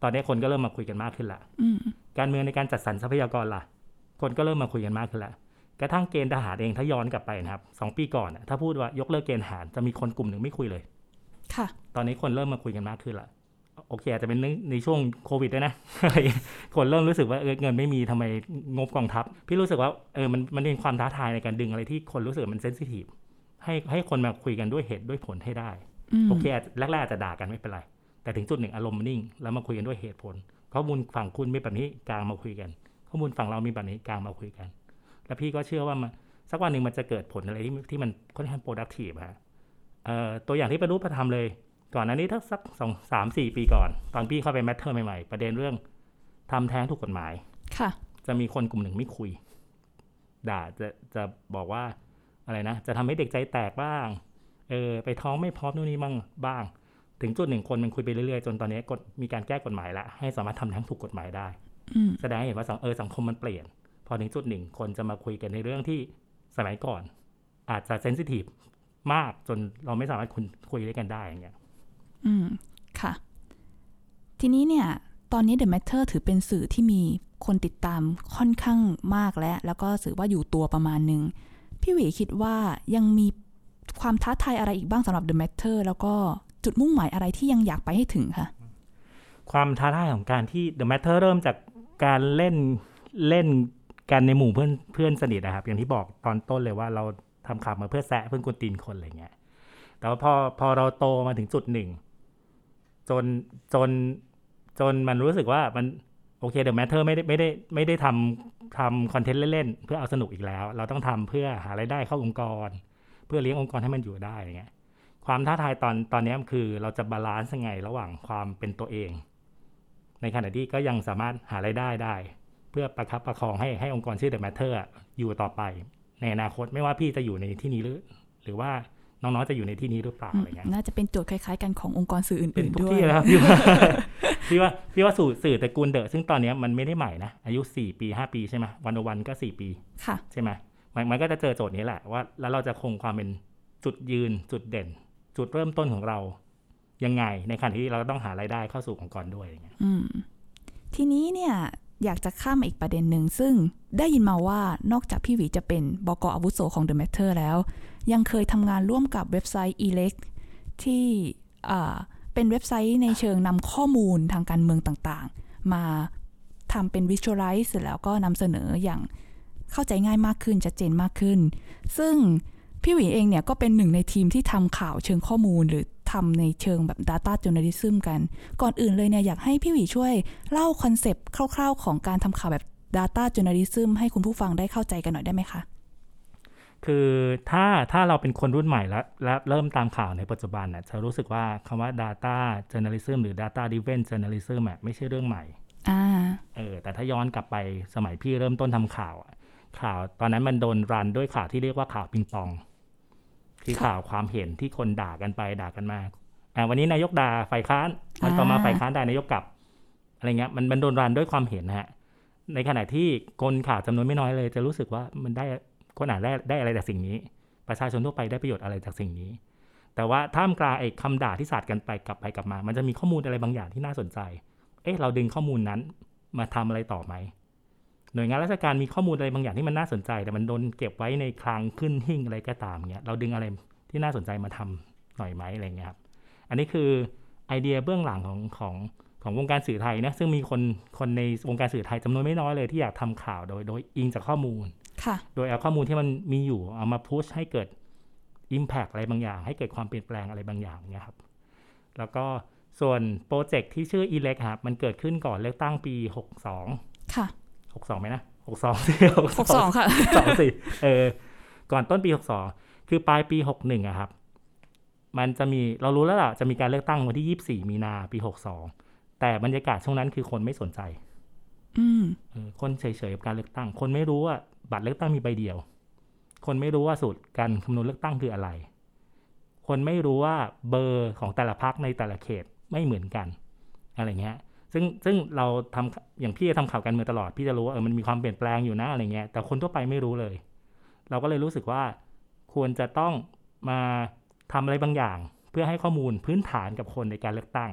ตอนนี้คนก็เริ่มมาคุยกันมากขึ้นละอืมการเมืองในการจัดสรรทรัพยากรล่ะ คนก็เริ่มมาคุยกันมากขึ้นแล้วกระทั่งเกณฑ์ทหารเองถ้าย้อนกลับไปนะครับสองปีก่อนน่ะถ้าพูดว่ายกเลิกเกณฑ์ทหารจะมีคนกลุ่มหนึ่งไม่คุยเลย ค่ะ ตอนนี้คนเริ่มมาคุยกันมากขึ้นละ โอเค อาจจะเป็นในช่วงโควิดด้วยนะ คนเริ่มรู้สึกว่าเออเงินไม่มีทำไมงบกองทัพ พี่รู้สึกว่าเออมันมันเป็นความท้าทายในการดึงอะไรที่คนรู้สึกมันเซนซิทีฟให้ให้คนมาคุยกันด้วยเหตุด้วยผลให้ได้มโอเคอาจแรกๆอาจจะด่ากันไม่เป็นไร แต่ถึงจุดหนึ่งอารมณ์มันนิ่ง แล้วมาคุยกันด้วยเหตุผล ข้อมูลฝั่งคุณมีแบบนี้กลางมาคุยกัน ข้อมูลฝั่งเรามีแบบนี้กลางมาคุยกัน แล้วพี่ก็เชื่อว่ามันสักวันหนึ่งมันจะเกิดผลอะไรที่ที่มันค่อนข้าง productive ฮะเอ่อตัวอย่างที่เป็นรูปธรรมเลย ก่อนหน้านี้ถ้าสักสองสามสี่ปีก่อน ตอนพี่เข้าไปแมทเทอร์ใหม่ๆ ประเด็นเรื่องทำแท้งถูกกฎหมาย ค่ะ จะมีคนกลุ่มหนึ่งไม่คุย ด่าจะจะบอกว่าอะไรนะ จะทำให้เด็กใจแตกบ้าง เออ ไปท้องไม่พร้อมนู่นนี่บ้างบ้าง ถึงจุดหนึ่งคนมันคุยไปเรื่อยๆ จนตอนนี้กฎมีการแก้กฎหมายละให้สามารถทำแท้งถูกกฎหมายได้อืมแสดงให้เห็นว่าสังเออสังคมมันเปลี่ยน พอถึงจุดหนึ่งคนจะมาคุยกันในเรื่องที่สมัยก่อน อาจจะเซนซิทีฟมากจนเราไม่สามารถคุยคุยด้วยกันได้อย่างเงี้ย อืม ค่ะ ทีนี้เนี่ย ตอนนี้ The Matter ถือเป็นสื่อที่มีคนติดตามค่อนข้างมากแล้ว แล้วก็สื่อว่าอยู่ตัวประมาณหนึ่ง พี่หวีคิดว่ายังมีความท้าทายอะไรอีกบ้างสำหรับ The Matter แล้วก็จุดมุ่งหมายอะไรที่ยังอยากไปให้ถึงคะความท้าทายของการที่ The Matter เริ่มจากการเล่นเล่นกันในหมู่เพื่อนเพื่อนสนิทนะครับ อย่างที่บอกตอนต้นเลยว่าเราทำข่าวมาเพื่อแซะเพื่อนกวนตีนคนอะไรเงี้ยแต่ว่าพอพอเราโตมาถึงจุดหนึ่ง จนจนจนมันรู้สึกว่ามันโอเค The Matter ไม่ได้ไม่ได้ไม่ได้ทำทำคอนเทนต์เล่นๆ เพื่อเอาสนุกอีกแล้ว เราต้องทำเพื่อหารายได้เข้าองค์กร เพื่อเลี้ยงองค์กรให้มันอยู่ได้อย่างเงี้ยความท้าทายตอนตอนนี้คือเราจะ balance ยังไงระหว่างความเป็นตัวเอง ในขณะที่ก็ยังสามารถหารายได้ได้ เพื่อประคับประคองให้ให้องค์กรชื่อ The Matter อะอยู่ต่อไป ในอนาคตไม่ว่าพี่จะอยู่ในที่นี้หรือ หรือว่า น้องๆจะอยู่ในที่นี้หรือเปล่าอะไรเงี้ยน่าจะเป็นโจทย์คล้ายๆกันขององค์กรสื่อเป็นอื่นทุกๆด้วยที่แล้วครับพี่ว่าพี่ว่าพี่ว่าสื่อตระกูล The ซึ่งตอนนี้มันไม่ได้ใหม่นะอายุสี่ปีห้าปีใช่ไหมวันวันก็สี่ปีค่ะใช่ไหมมันมันก็จะเจอโจทย์นี้แหละว่า แล้วเราจะคงความเป็นจุดยืนจุดเด่น จุดเริ่มต้นของเรายังไง ในขณะที่เราต้องหารายได้เข้าสู่องค์กรด้วยอย่างเงี้ยอืมทีนี้เนี่ยอยากจะข้ามมาอีกประเด็นหนึ่งซึ่งได้ยินมาว่านอกจากพี่หวีจะเป็นบกอาวุโสของ The Matter แล้ว ยังเคยทำงานร่วมกับเว็บไซต์ elect ที่เป็นเว็บไซต์ในเชิงนำข้อมูลทางการเมืองต่างๆ มาทำเป็น visualize เสร็จแล้วก็นำเสนออย่างเข้าใจง่ายมากขึ้นชัดเจนมากขึ้น ซึ่งพี่หวีเองเนี่ยก็เป็นหนึ่งในทีมที่ทำข่าวเชิงข้อมูลหรือทำในเชิงแบบ Data Journalism กัน ก่อนอื่นเลยเนี่ยอยากให้พี่หวีช่วยเล่าคอนเซปต์คร่าวๆ ของการทำข่าวแบบ Data Journalism ให้คุณผู้ฟังได้เข้าใจกันหน่อยได้ไหมคะ คือถ้าถ้าเราเป็นคนรุ่นใหม่แล้วและเริ่มตามข่าวในปัจจุบันน่ะจะรู้สึกว่าคำว่า data journalism หรือ data driven journalism อะไม่ใช่เรื่องใหม่อ่าเออแต่ถ้าย้อนกลับไปสมัยพี่เริ่มต้นทำข่าวอะข่าวตอนนั้นมันโดนรันด้วยข่าวที่เรียกว่าข่าวปิงปองคือค่ะข่าวความเห็นที่คนด่ากันไปด่ากันมาอ่าวันนี้นายกด่าฝ่ายค้านวันต่อมาอ่าฝ่ายค้านด่านายกกลับอะไรเงี้ยมันมันโดนรันด้วยความเห็นนะฮะในขณะที่คนข่าวจำนวนไม่น้อยเลย จะรู้สึกว่ามันได้ คนอ่านได้ได้อะไรจากสิ่งนี้ ประชาชนทั่วไปได้ประโยชน์อะไรจากสิ่งนี้ แต่ว่าท่ามกลางไอ้คำด่าที่สาดกันไปกลับไปกลับมา มันจะมีข้อมูลอะไรบางอย่างที่น่าสนใจ เอ๊ะเราดึงข้อมูลนั้นมาทำอะไรต่อไหมหน่วยงานราชการมีข้อมูลอะไรบางอย่างที่มันน่าสนใจ แต่มันโดนเก็บไว้ในคลังขึ้นหิ้งอะไรก็ตามเงี้ยเราดึงอะไรที่น่าสนใจมาทำหน่อยไหมอะไรเงี้ยครับอันนี้คือไอเดียเบื้องหลังของของของวงการสื่อไทยนะซึ่งมีคนคนในวงการสื่อไทยจำนวนไม่น้อยเลยที่อยากทำข่าวโดยโดยอิงจากข้อมูล โดยเอาข้อมูลที่มันมีอยู่เอามาพุชให้เกิด Impact อะไรบางอย่าง ให้เกิดความเปลี่ยนแปลงอะไรบางอย่างเนี่ยครับ แล้วก็ส่วนโปรเจกต์ที่ชื่อ elect ครับมันเกิดขึ้นก่อนเลือกตั้งปี 62 ค่ะ 62ไหมนะ 62สิ62 ค่ะ62สิเออ ก่อนต้นปี 62 คือปลายปี 61อะครับ มันจะมีเรารู้แล้วล่ะ จะมีการเลือกตั้งวันที่ 24 มีนาปี 62 แต่บรรยากาศช่วงนั้นคือคนไม่สนใจ อืมเออคนเฉยๆกับการเลือกตั้ง คนไม่รู้ว่า บัตรเลือกตั้งมีใบเดียว คนไม่รู้ว่าสูตรการคำนวณเลือกตั้งคืออะไร คนไม่รู้ว่าเบอร์ของแต่ละพักในแต่ละเขตไม่เหมือนกันอะไรเงี้ยซึ่งซึ่งเราทำอย่างพี่ทำข่าวการเมืองตลอดพี่จะรู้ว่าเออมันมีความเปลี่ยนแปลงอยู่นะอะไรเงี้ยแต่คนทั่วไปไม่รู้เลย เราก็เลยรู้สึกว่าควรจะต้องมาทำอะไรบางอย่าง เพื่อให้ข้อมูลพื้นฐานกับคนในการเลือกตั้ง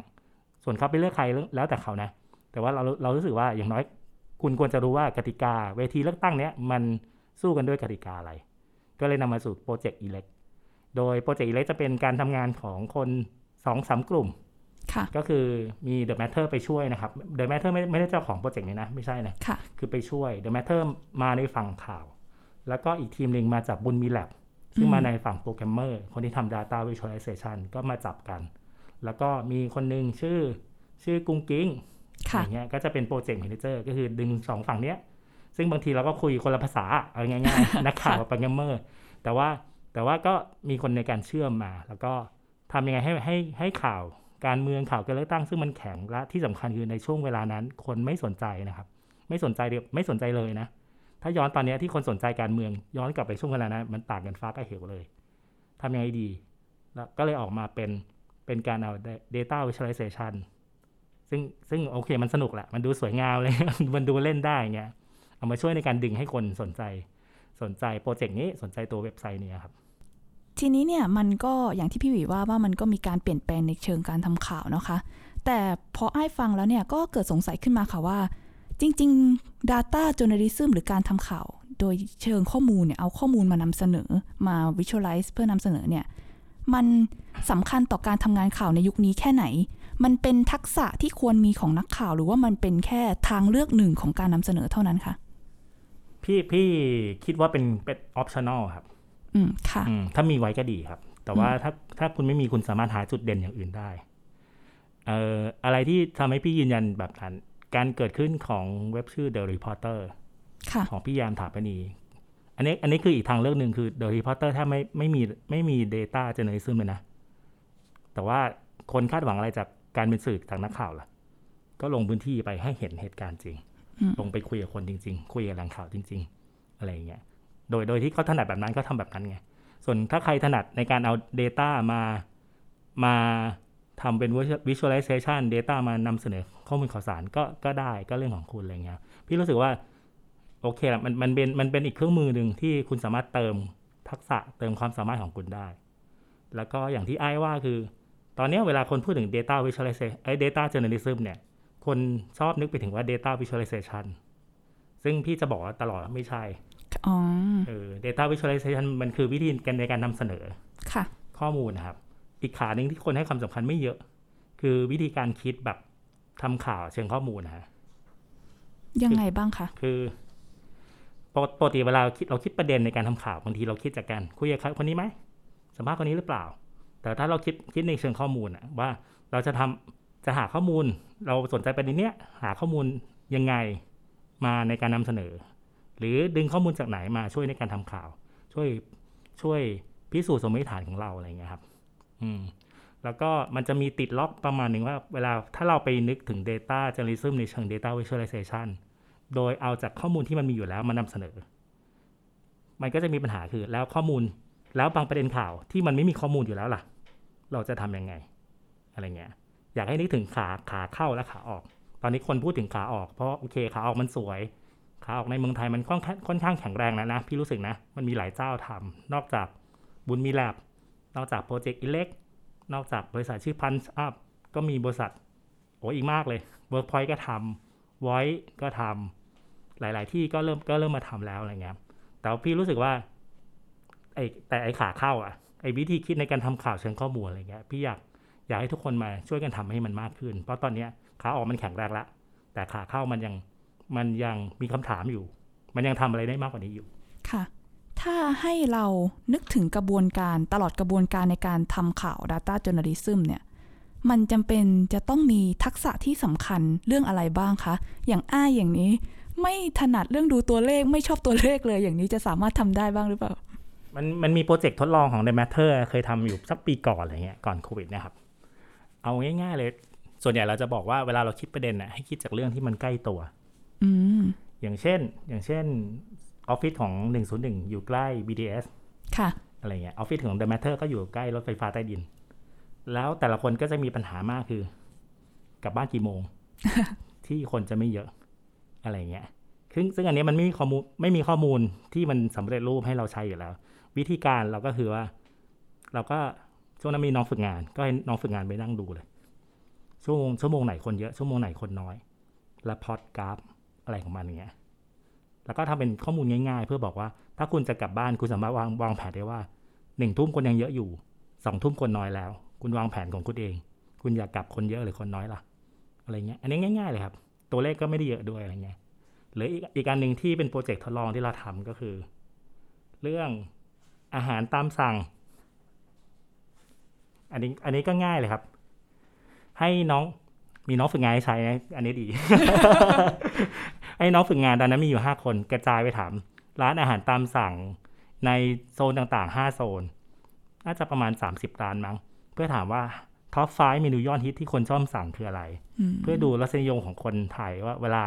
ส่วนเขาไปเลือกใครแล้วแต่เขานะ แต่ว่าเราเรารู้สึกว่าอย่างน้อย คุณควรจะรู้ว่ากติกาเวทีเลือกตั้งเนี้ยมันสู้กันด้วยกติกาอะไร ก็เลยนำมาสู่โปรเจกต์ elect โดยโปรเจกต์ elect จะเป็นการทำงานของคนสองสามกลุ่มค่ะก็คือมี The Matter ไปช่วยนะครับ The Matter ไม่ไม่ได้เจ้าของโปรเจกต์นี้นะ ไม่ใช่นะค่ะคือไปช่วย The Matter มาในฝั่งข่าว แล้วก็อีกทีมหนึ่งมาจาก Boonmee Lab ซึ่งอืมมาในฝั่งโปรแกรมเมอร์ คนที่ทำ Data Visualization ก็มาจับกัน แล้วก็มีคนหนึ่งชื่อชื่อกุ้งกิ้ง อค่ะย่างเงี้ยก็จะเป็นโปรเจกต์ a ม a เจอร์ก็คือดึงสองฝั่งเนี้ยซึ่งบางทีเราก็คุยคนละภาษาเอาง่ายๆนักข่าวกับโปรแกรมเมอร์แต่ว่าแต่ว่าก็มีคนในการเชื่อมมา แล้วก็ทำยังไงให้ให้ให้ข่าวการเมืองข่าวการเลือกตั้งซึ่งมันแข็งและที่สำคัญคือในช่วงเวลานั้น คนไม่สนใจนะครับ ไม่สนใจเดียวไม่สนใจเลยนะ ถ้าย้อนตอนเนี้ยที่คนสนใจการเมือง ย้อนกลับไปช่วงเวลานั้นมันต่างกันฟ้ากับเหวเลยทำยังไงดี แล้วก็เลยออกมาเป็นเป็นการเอา data visualization ซึ่งซึ่งโอเคมันสนุกแหละมันดูสวยงามเลย มันดูเล่นได้เงี้ยเอามาช่วยในการดึงให้คนสนใจสนใจโปรเจกต์นี้สนใจตัวเว็บไซต์นี้ครับทีนี้เนี่ยมันก็อย่างที่พี่หวีว่าว่ามันก็มีการเปลี่ยนแปลงในเชิงการทำข่าวนะคะ แต่พอไอ้ายฟังแล้วเนี่ยก็เกิดสงสัยขึ้นมาค่ะว่า จริง ๆ Data Journalism หรือการทำข่าว โดยเชิงข้อมูลเนี่ยเอาข้อมูลมานำเสนอมา Visualize เพื่อนำเสนอเนี่ยมันสำคัญต่อการทำงานข่าวในยุคนี้แค่ไหน มันเป็นทักษะที่ควรมีของนักข่าว หรือว่ามันเป็นแค่ทางเลือกหนึ่งของการนำเสนอเท่านั้นคะพี่พี่คิดว่าเป็นเป็น optional ครับ อืมค่ะอืมถ้ามีไว้ก็ดีครับ แต่ว่าถ้าถ้าคุณไม่มีคุณสามารถหาจุดเด่นอย่างอื่นได้เอ่ออะไรที่ทำให้พี่ยืนยันแบบนั้น การเกิดขึ้นของเว็บชื่อ The Reporter ค่ะของพี่ยามถาปนีอันนี้อันนี้คืออีกทางเลือกหนึ่งคือ The Reporter ถ้าไม่ไม่มีไม่มี Data Journalism เลยนะ แต่ว่าคนคาดหวังอะไรจาก การเป็นสื่อจากนักข่าวล่ะ ก็ลงพื้นที่ไปให้เห็นเหตุการณ์จริงอืมลงไปคุยกับคนจริง ๆ คุยกับแหล่งข่าวจริง ๆ อะไรอย่างเงี้ย โดย โดยที่เขาถนัดแบบนั้นก็ทำแบบนั้นไง ส่วนถ้าใครถนัดในการเอา Data มา มาทำเป็น visualization Data มานำเสนอข้อมูลข่าวสารก็ก็ได้ก็เรื่องของคุณอะไรเงี้ย พี่รู้สึกว่าโอเคละมันมันเป็นมันเป็นอีกเครื่องมือหนึ่งที่คุณสามารถเติมทักษะเติมความสามารถของคุณได้ แล้วก็อย่างที่ไอ้ายว่าคือ ตอนเนี้ยเวลาคนพูดถึง data visualization ไอ้ data journalism เนี่ย คนชอบนึกไปถึงว่า data visualization ซึ่งพี่จะบอกว่าตลอดว่าไม่ใช่อ๋อเออ data visualization มันคือวิธีการในการนำเสนอ ค่ะ ข้อมูลนะครับ อีกขาหนึ่งที่คนให้ความสำคัญไม่เยอะ คือวิธีการคิดแบบทำข่าวเชิงข้อมูลนะฮะยังไงบ้างคะ คือปกปกติเวลาเราคิดเราคิดประเด็นในการทำข่าวบางทีเราคิดจากการคุยกับใครคนนี้ไหมสัมภาษณ์คนนี้หรือเปล่า แต่ถ้าเราคิดคิดในเชิงข้อมูลอะว่าเราจะทำจะหาข้อมูล เราสนใจประเด็นเนี้ยหาข้อมูลยังไงมาในการนำเสนอ หรือดึงข้อมูลจากไหนมาช่วยในการทำข่าว ช่วยช่วยพิสูจน์สมมติฐานของเราอะไรเงี้ยครับ อืมแล้วก็มันจะมีติดล็อกประมาณหนึ่งว่าเวลาถ้าเราไปนึกถึง Data Journalism ในเชิง Data Visualization โดยเอาจากข้อมูลที่มันมีอยู่แล้วมานำเสนอ มันก็จะมีปัญหาคือแล้วข้อมูลแล้วบางประเด็นข่าวที่มันไม่มีข้อมูลอยู่แล้วล่ะ เราจะทำยังไง อะไรเงี้ย อยากให้นึกถึงขาขาเข้าและขาออก ตอนนี้คนพูดถึงขาออกเพราะโอเคขาออกมันสวย ขาออกในเมืองไทยมันค่อนข้างค่อนข้างแข็งแรงแล้วนะ พี่รู้สึกนะ มันมีหลายเจ้าทำนอกจากบุญมีแลบนอกจากโปรเจกต์อิเล็กนอกจากบริษัทชื่อพันช์อัพก็มีบริษัทโอ้อีกมากเลย Workpoint ก็ทำ Voice ก็ทำหลาย ๆ ที่ก็เริ่มก็เริ่มมาทำแล้วอะไรเงี้ยแต่พี่รู้สึกว่าไอแต่ไอขาเข้าอะ ไอ้วิธีคิดในการทำข่าวเชิงข้อมูลอะไรเงี้ยพี่อยากอยากให้ทุกคนมาช่วยกันทำให้มันมากขึ้น เพราะตอนเนี้ยขาออกมันแข็งแรงละ แต่ขาเข้ามันยังมันยังมีคำถามอยู่ มันยังทำอะไรได้มากกว่านี้อยู่ค่ะ ถ้าให้เรานึกถึงกระบวนการตลอดกระบวนการในการทำข่าว Data Journalism เนี่ยมันจำเป็นจะต้องมีทักษะที่สำคัญเรื่องอะไรบ้างคะ อย่างอ้ายอย่างนี้ ไม่ถนัดเรื่องดูตัวเลขไม่ชอบตัวเลขเลยอย่างนี้จะสามารถทำได้บ้างหรือเปล่า มันมันมีโปรเจกต์ทดลองของ The Matter เคยทำอยู่สักปีก่อนอะไรเงี้ยก่อนโควิดเนะครับ เอาง่ายๆเลย ส่วนใหญ่เราจะบอกว่าเวลาเราคิดประเด็นน่ะให้คิดจากเรื่องที่มันใกล้ตัวอืมอย่างเช่น อย่างเช่นออฟฟิศของ 101 อยู่ใกล้ BTS ค่ะ อะไรเงี้ยออฟฟิศของ The Matter ก็อยู่ใกล้รถไฟฟ้าใต้ดิน แล้วแต่ละคนก็จะมีปัญหามากคือกลับบ้านกี่โมง ที่คนจะไม่เยอะอะไรเงี้ยซึ่งซึ่งอันเนี้ยมันไม่มีข้อมูลไม่มีข้อมูลที่มันสำเร็จรูปให้เราใช้อยู่แล้ว วิธีการเราก็คือว่า เราก็ช่วงนั้นมีน้องฝึกงาน ก็ให้น้องฝึกงานไปนั่งดูเลย ชั่วโมงชั่วโมงไหนคนเยอะชั่วโมงไหนคนน้อย แล้วพอดกราฟอะไรของมันอย่างเงี้ยแล้วก็ทำเป็นข้อมูลง่ายๆ เพื่อบอกว่า ถ้าคุณจะกลับบ้านคุณสามารถวางวางแผนได้ว่าหนึ่งทุ่มคนยังเยอะอยู่สองทุ่มคนน้อยแล้ว คุณวางแผนของคุณเอง คุณอยากกลับคนเยอะหรือคนน้อยล่ะอะไรเงี้ยอันนี้ง่ายๆเลยครับ ตัวเลขก็ไม่ได้เยอะด้วยอะไรเงี้ยหรืออีกอีกอันหนึ่งที่เป็นโปรเจกต์ทดลองที่เราทำก็คือ เรื่อง อาหารตามสั่ง อันนี้อันนี้ก็ง่ายเลยครับ ให้น้องมีน้องฝึกงานให้ใช้นะอันนี้ดี ให้น้องฝึกงานตอนนั้นมีอยู่ห้าคนกระจายไปถาม ร้านอาหารตามสั่งในโซนต่างๆห้าโซน น่าจะประมาณ30ร้านมั้ง เพื่อถามว่า top five เมนูยอดฮิตที่คนชอบสั่งคืออะไรอืมเพื่อดูรสนิยมของคนไทยว่าเวลา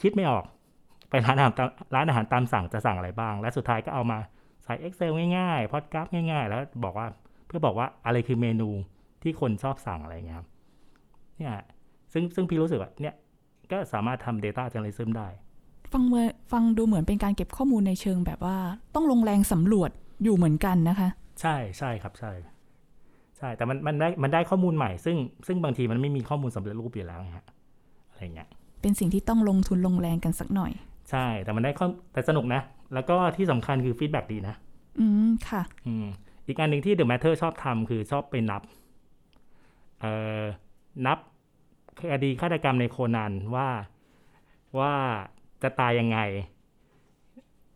คิดไม่ออก ไปร้านอาหารตามร้านอาหารตามสั่งจะสั่งอะไรบ้าง และสุดท้ายก็เอามาใส่ Excel ง่ายๆพอดกราฟง่ายๆ แล้วบอกว่าเพื่อบอกว่าอะไรคือเมนูที่คนชอบสั่งอะไรเงี้ยครับเนี่ยซึ่งซึ่งพี่รู้สึกว่าเนี่ยก็สามารถทำ data journalism ได้ ฟังเมื่อฟังดูเหมือนเป็นการเก็บข้อมูลในเชิงแบบว่า ต้องลงแรงสำรวจอยู่เหมือนกันนะคะ ใช่ใช่ครับใช่ใช่ แต่มันมันได้มันได้ข้อมูลใหม่ ซึ่งซึ่งบางทีมันไม่มีข้อมูลสำเร็จรูปอยู่แล้วไงฮะอะไรเงี้ยเป็นสิ่งที่ต้องลงทุนลงแรงกันสักหน่อย ใช่แต่มันได้ข้อแต่สนุกนะ แล้วก็ที่สำคัญคือฟีดแบ็ดีนะ อืม ค่ะ อืม อีกอันหนึ่งที่ The Matter ชอบทำคือชอบไปนับ เอ่อ นับคดีฆาตกรรมในโคนันว่าว่าจะตายยังไง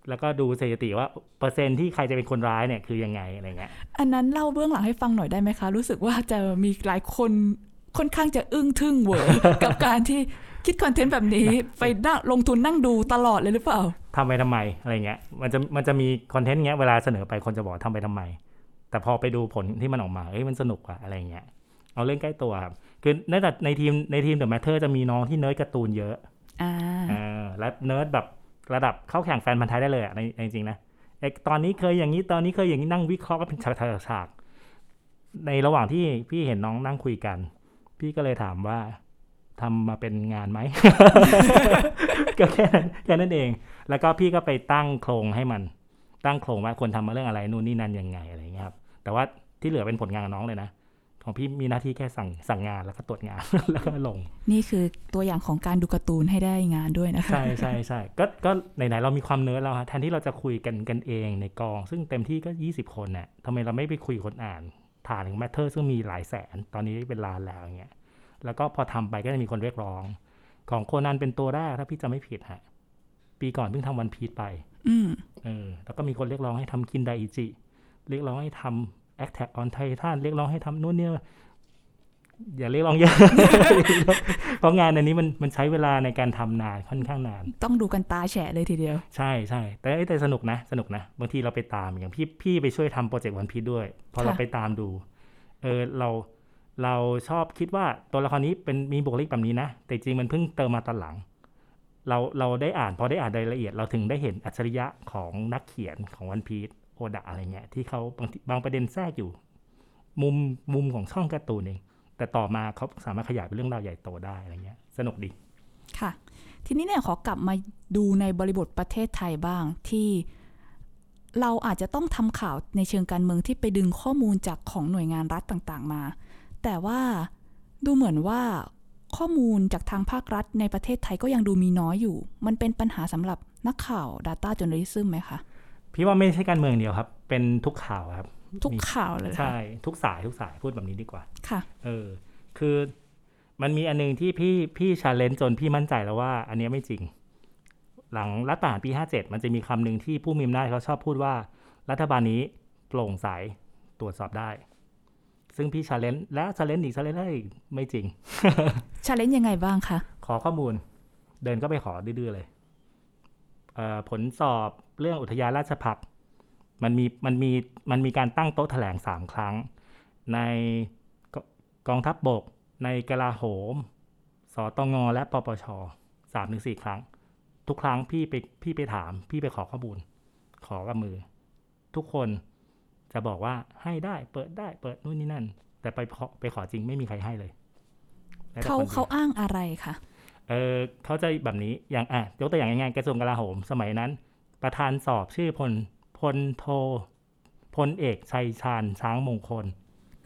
แล้วก็ดูสถิติว่า เปอร์เซ็นต์ที่ใครจะเป็นคนร้ายเนี่ยคือยังไงอะไรเงี้ย อันนั้นเล่าเบื้องหลังให้ฟังหน่อยได้ไหมคะ รู้สึกว่าจะมีหลายคนค่อนข้างจะอึ้งทึ่งเหวอกับการที่ คิดคอนเทนต์แบบนี้ไปนั่งลงทุนนั่งดูตลอดเลยหรือเปล่าทำไปทำไมอะไรเงี้ยมันจะมันจะมีคอนเทนต์เงี้ยเวลาเสนอไปคนจะบอกทำไปทำไม แต่พอไปดูผลที่มันออกมาเอ้ยมันสนุกอะอะไรเงี้ยเอาเรื่องใกล้ตัวครับคือในแต่ในทีมในทีม The Matter จะมีน้องที่เนิร์ดการ์ตูนเยอะอ่าเออและเนิร์ดแบบระดับเข้าแข่งแฟนพันธุ์แท้ได้เลยอะในในจริงๆนะไอตอนนี้เคยอย่างนี้ตอนนี้เคยอย่างนี้นั่งวิเคราะห์กันเป็นฉากๆฉากๆในระหว่างที่พี่เห็นน้องนั่งคุยกัน พี่ก็เลยถามว่า ทำมาเป็นงานไหมก็แค่นั้นแค่นั้นเอง แล้วก็พี่ก็ไปตั้งโครงให้มัน ตั้งโครงว่าควรทำมาเรื่องอะไรนู่นนี่นั่นยังไงอะไรอย่างเงี้ยครับ แต่ว่าที่เหลือเป็นผลงานของน้องเลยนะของพี่มีหน้าที่แค่สั่งสั่งงานแล้วก็ตรวจงานแล้วก็ลง นี่คือตัวอย่างของการดูการ์ตูนให้ได้งานด้วยนะคะใช่ใช่ใช่ก็ก็ไหนๆเรามีความเนิร์ดแล้วฮะแทนที่เราจะคุยกันกันเองในกอง ซึ่งเต็มที่ก็ 20 คนเนี่ยทำไมเราไม่ไปคุยกับคนอ่านผ่าน The Matter ซึ่งมีหลายแสน ตอนนี้เป็นล้านแล้วอย่างเงี้ย แล้วก็พอทำไปก็จะมีคนเรียกร้อง ของโคนันเป็นตัวแรกถ้าพี่จะไม่ผิดฮะปีก่อนเพิ่งทำวันพีชไป อืมเออ แล้วก็มีคนเรียกร้องให้ทำคินไดอิจิเรียกร้องให้ทำแอคแท็กออนไททันเรียกร้องให้ทำนู่นเนี่ยอย่าเรียกร้องเยอะ เพราะงานอันนี้มันมันใช้เวลาในการทำนานค่อนข้างนาน ต้องดูกันตาแฉะเลยทีเดียว ใช่ใช่แต่เอ้ยแต่สนุกนะ สนุกนะ บางทีเราไปตามอย่างพี่พี่ไปช่วยทำโปรเจกต์วันพีชด้วย พอค่ะเราไปตามดู เออเรา เราชอบคิดว่าตัวละครนี้เป็นมีบุคลิกแบบนี้นะ แต่จริงมันเพิ่งเติมมาตอนหลัง เราเราได้อ่านพอได้อ่านรายละเอียด เราถึงได้เห็นอัจฉริยะของนักเขียนของวันพีชโอดะอะไรเงี้ยที่เขาบางบางประเด็นแทรกอยู่ มุมมุมของช่องการ์ตูนเอง แต่ต่อมาเขาสามารถขยายเป็นเรื่องราวใหญ่โตได้อะไรเงี้ย สนุกดีค่ะ ทีนี้เนี่ยขอกลับมาดูในบริบทประเทศไทยบ้างที่เราอาจจะต้องทำข่าวในเชิงการเมืองที่ไปดึงข้อมูลจากของหน่วยงานรัฐต่างๆ มา แต่ว่าดูเหมือนว่าข้อมูลจากทางภาครัฐในประเทศไทยก็ยังดูมีน้อยอยู่ มันเป็นปัญหาสำหรับนักข่าว Data Journalism ไหมคะ พี่ว่าไม่ใช่การเมืองเดียวครับ เป็นทุกข่าวครับ ทุกมีข่าวเลยเหรอใช่ค่ะทุกสายทุกสายพูดแบบนี้ดีกว่า ค่ะ เออ คือมันมีอันหนึงที่พี่พี่ชาเลนจ์จนพี่มั่นใจแล้วว่า อันเนี้ยไม่จริง หลังรัฐประหารปี 57 มันจะมีคำหนึ่งที่ผู้มีอำนาจเขาชอบพูดว่า รัฐบาลนี้โปร่งใสตรวจสอบได้ ซึ่งพี่ challenge และ challenge อีก challenge อีกไม่จริง challenge ยังไงบ้างคะขอข้อมูล เดินก็ไปขอดื้อๆเลยเอ่อผลสอบเรื่องอุทยานราชภักดิ์มันมีมันมีมันมีการตั้งโต๊ะแถลงสามครั้ง ในกกองทัพบบก ในกลาโหม สตงและปปชสามถึงสี่ครั้ง ทุกครั้งพี่ไปพี่ไปถาม พี่ไปขอข้อมูล ขอกับมือ ทุกคน จะบอกว่าให้ได้เปิดได้เปิดนู่นนี่นั่น แต่ไปขอไปขอจริงไม่มีใครให้เลยแม้แต่เขาคนดียวเขาอ้างอะไรคะเออเขาจะแบบนี้อย่างอะยกตัวอย่างง่ายๆกระทรวงกลาโหม สมัยนั้น ประธานสอบชื่อพลพลโทพลเอกชัยชาญช้างมงคล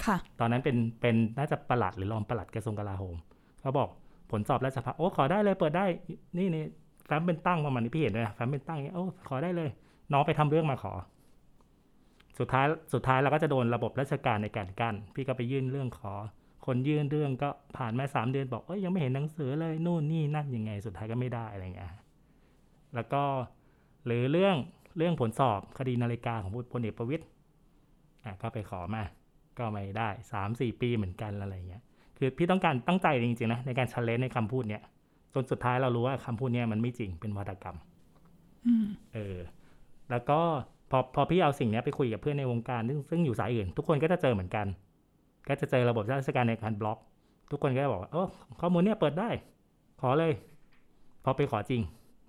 ค่ะ ตอนนั้นเป็นเป็นน่าจะประหลัดหรือรองประหลัดกระทรวงกลาโหมเขาบอกผลสอบราชพัฒโอ้ขอได้เลยเปิดได้ นี่นี่แฟ้มเป็นตั้งประมาณนี้พี่เห็นด้วยนะแฟ้มเป็นตั้งอย่างเงี้ยโอ้ขอได้เลย น้องไปทำเรื่องมาขอ สุดท้ายสุดท้ายเราก็จะโดนระบบราชการในการกั้นพี่ก็ไปยื่นเรื่องขอ คนยื่นเรื่องก็ผ่านมาสามเดือนบอกเอ้ยยังไม่เห็นหนังสือเลยนู่นนี่นั่นยังไง สุดท้ายก็ไม่ได้อะไรเงี้ยแล้วก็หรือเรื่องเรื่องผลสอบคดีนาฬิกาของพลเอกประวิตยอะก็ไปขอมา ก็ไม่ได้สามสี่ปีเหมือนกันอะไรเงี้ยคือพี่ต้องการตั้งใจจริงๆนะในการชันเลนในคำพูดเนี้ยจนสุดท้ายเรารู้ว่าคำพูดเนี้ยมันไม่จริงเป็นวัตกรรมอืมเออ แล้วก็ พอพอพี่เอาสิ่งนี้ไปคุยกับเพื่อนในวงการ ซึ่งซึ่งอยู่สายอื่น ทุกคนก็จะเจอเหมือนกัน ก็จะเจอระบบราชการในการบล็อก ทุกคนก็จะบอกว่าเออข้อมูลเนี้ยเปิดได้ ขอเลย พอไปขอจริง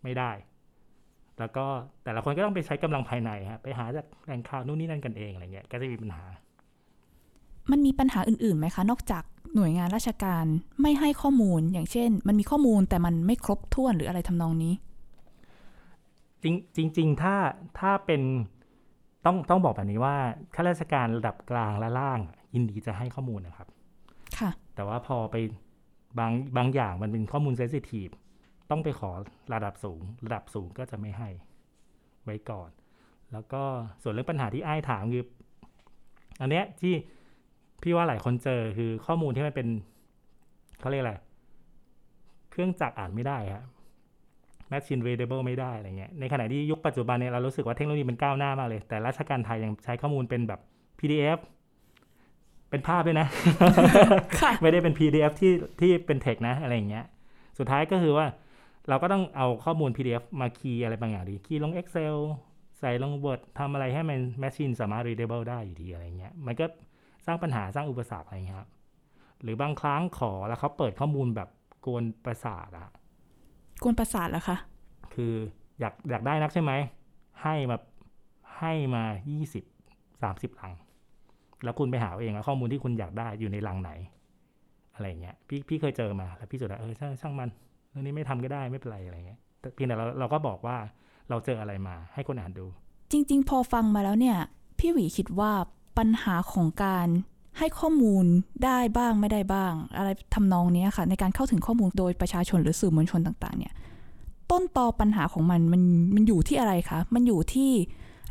ไม่ได้ แล้วก็แต่ละคนก็ต้องไปใช้กำลังภายในฮะไปหาจากแหล่งข่าวนู่นนี่นั่นกันเองอะไรเงี้ยก็จะมีปัญหา มันมีปัญหาอื่นๆไหมคะ นอกจากหน่วยงานราชการไม่ให้ข้อมูลอย่างเช่น มันมีข้อมูลแต่มันไม่ครบถ้วนหรืออะไรทำนองนี้ จริงจริงๆถ้าถ้าเป็นต้องต้องบอกแบบนี้ว่าข้าราชการระดับกลางและล่าง ยินดีจะให้ข้อมูลนะครับ ค่ะ แต่ว่าพอไปบางบางอย่างมันเป็นข้อมูลเซนซิทีฟต้องไปขอระดับสูง ระดับสูงก็จะไม่ให้ ไว้ก่อน แล้วก็ส่วนเรื่องปัญหาที่ไอ้ายถามคืออันเนี้ยที่พี่ว่าหลายคนเจอคือข้อมูลที่มันเป็นเขาเรียกอะไร เครื่องจักรอ่านไม่ได้ครับ machine readable ไม่ได้อะไรเงี้ยในขณะที่ยุคปัจจุบันเนี่ยเรารู้สึกว่าเทคโนโลยีมันก้าวหน้ามากเลย แต่ราชการไทยยังใช้ข้อมูลเป็นแบบ PDF เป็นภาพด้วยนะค่ะไม่ได้เป็น PDF ที่ที่เป็นเทคนะอะไรอย่างเงี้ยสุดท้ายก็คือว่าเราก็ต้องเอาข้อมูล PDF มาคีย์อะไรบางอย่างดีคีย์ลง Excel ใส่ลง Word ทำอะไรให้มัน Machine สามารถ readable ได้อยู่ดีอะไรเงี้ยมันก็สร้างปัญหาสร้างอุปสรรคอะไรเงี้ยครับหรือบางครั้งขอแล้วเขาเปิดข้อมูลแบบกวนประสาทอะ กวนประสาทเหรอคะ คืออยากอยากได้นักใช่ไหม ให้มาให้มา20 30ลัง แล้วคุณไปหาเอาเองว่าข้อมูลที่คุณอยากได้อยู่ในลังไหน อะไรเงี้ย พี่พี่เคยเจอมา แล้วพี่สุดแล้วเออช่างช่างมันเรื่องนี้ไม่ทำก็ได้ไม่เป็นไรอะไรเงี้ยแต่เพียงแต่เราเราก็บอกว่าเราเจออะไรมาให้คนอ่านดู จริง ๆ พอฟังมาแล้วเนี่ย พี่หวีคิดว่าปัญหาของการ ให้ข้อมูลได้บ้างไม่ได้บ้าง อะไรทำนองนี้ค่ะ ในการเข้าถึงข้อมูลโดยประชาชนหรือสื่อมวลชนต่างๆ เนี่ย ต้นตอปัญหาของมันมันมันอยู่ที่อะไรคะมันอยู่ที่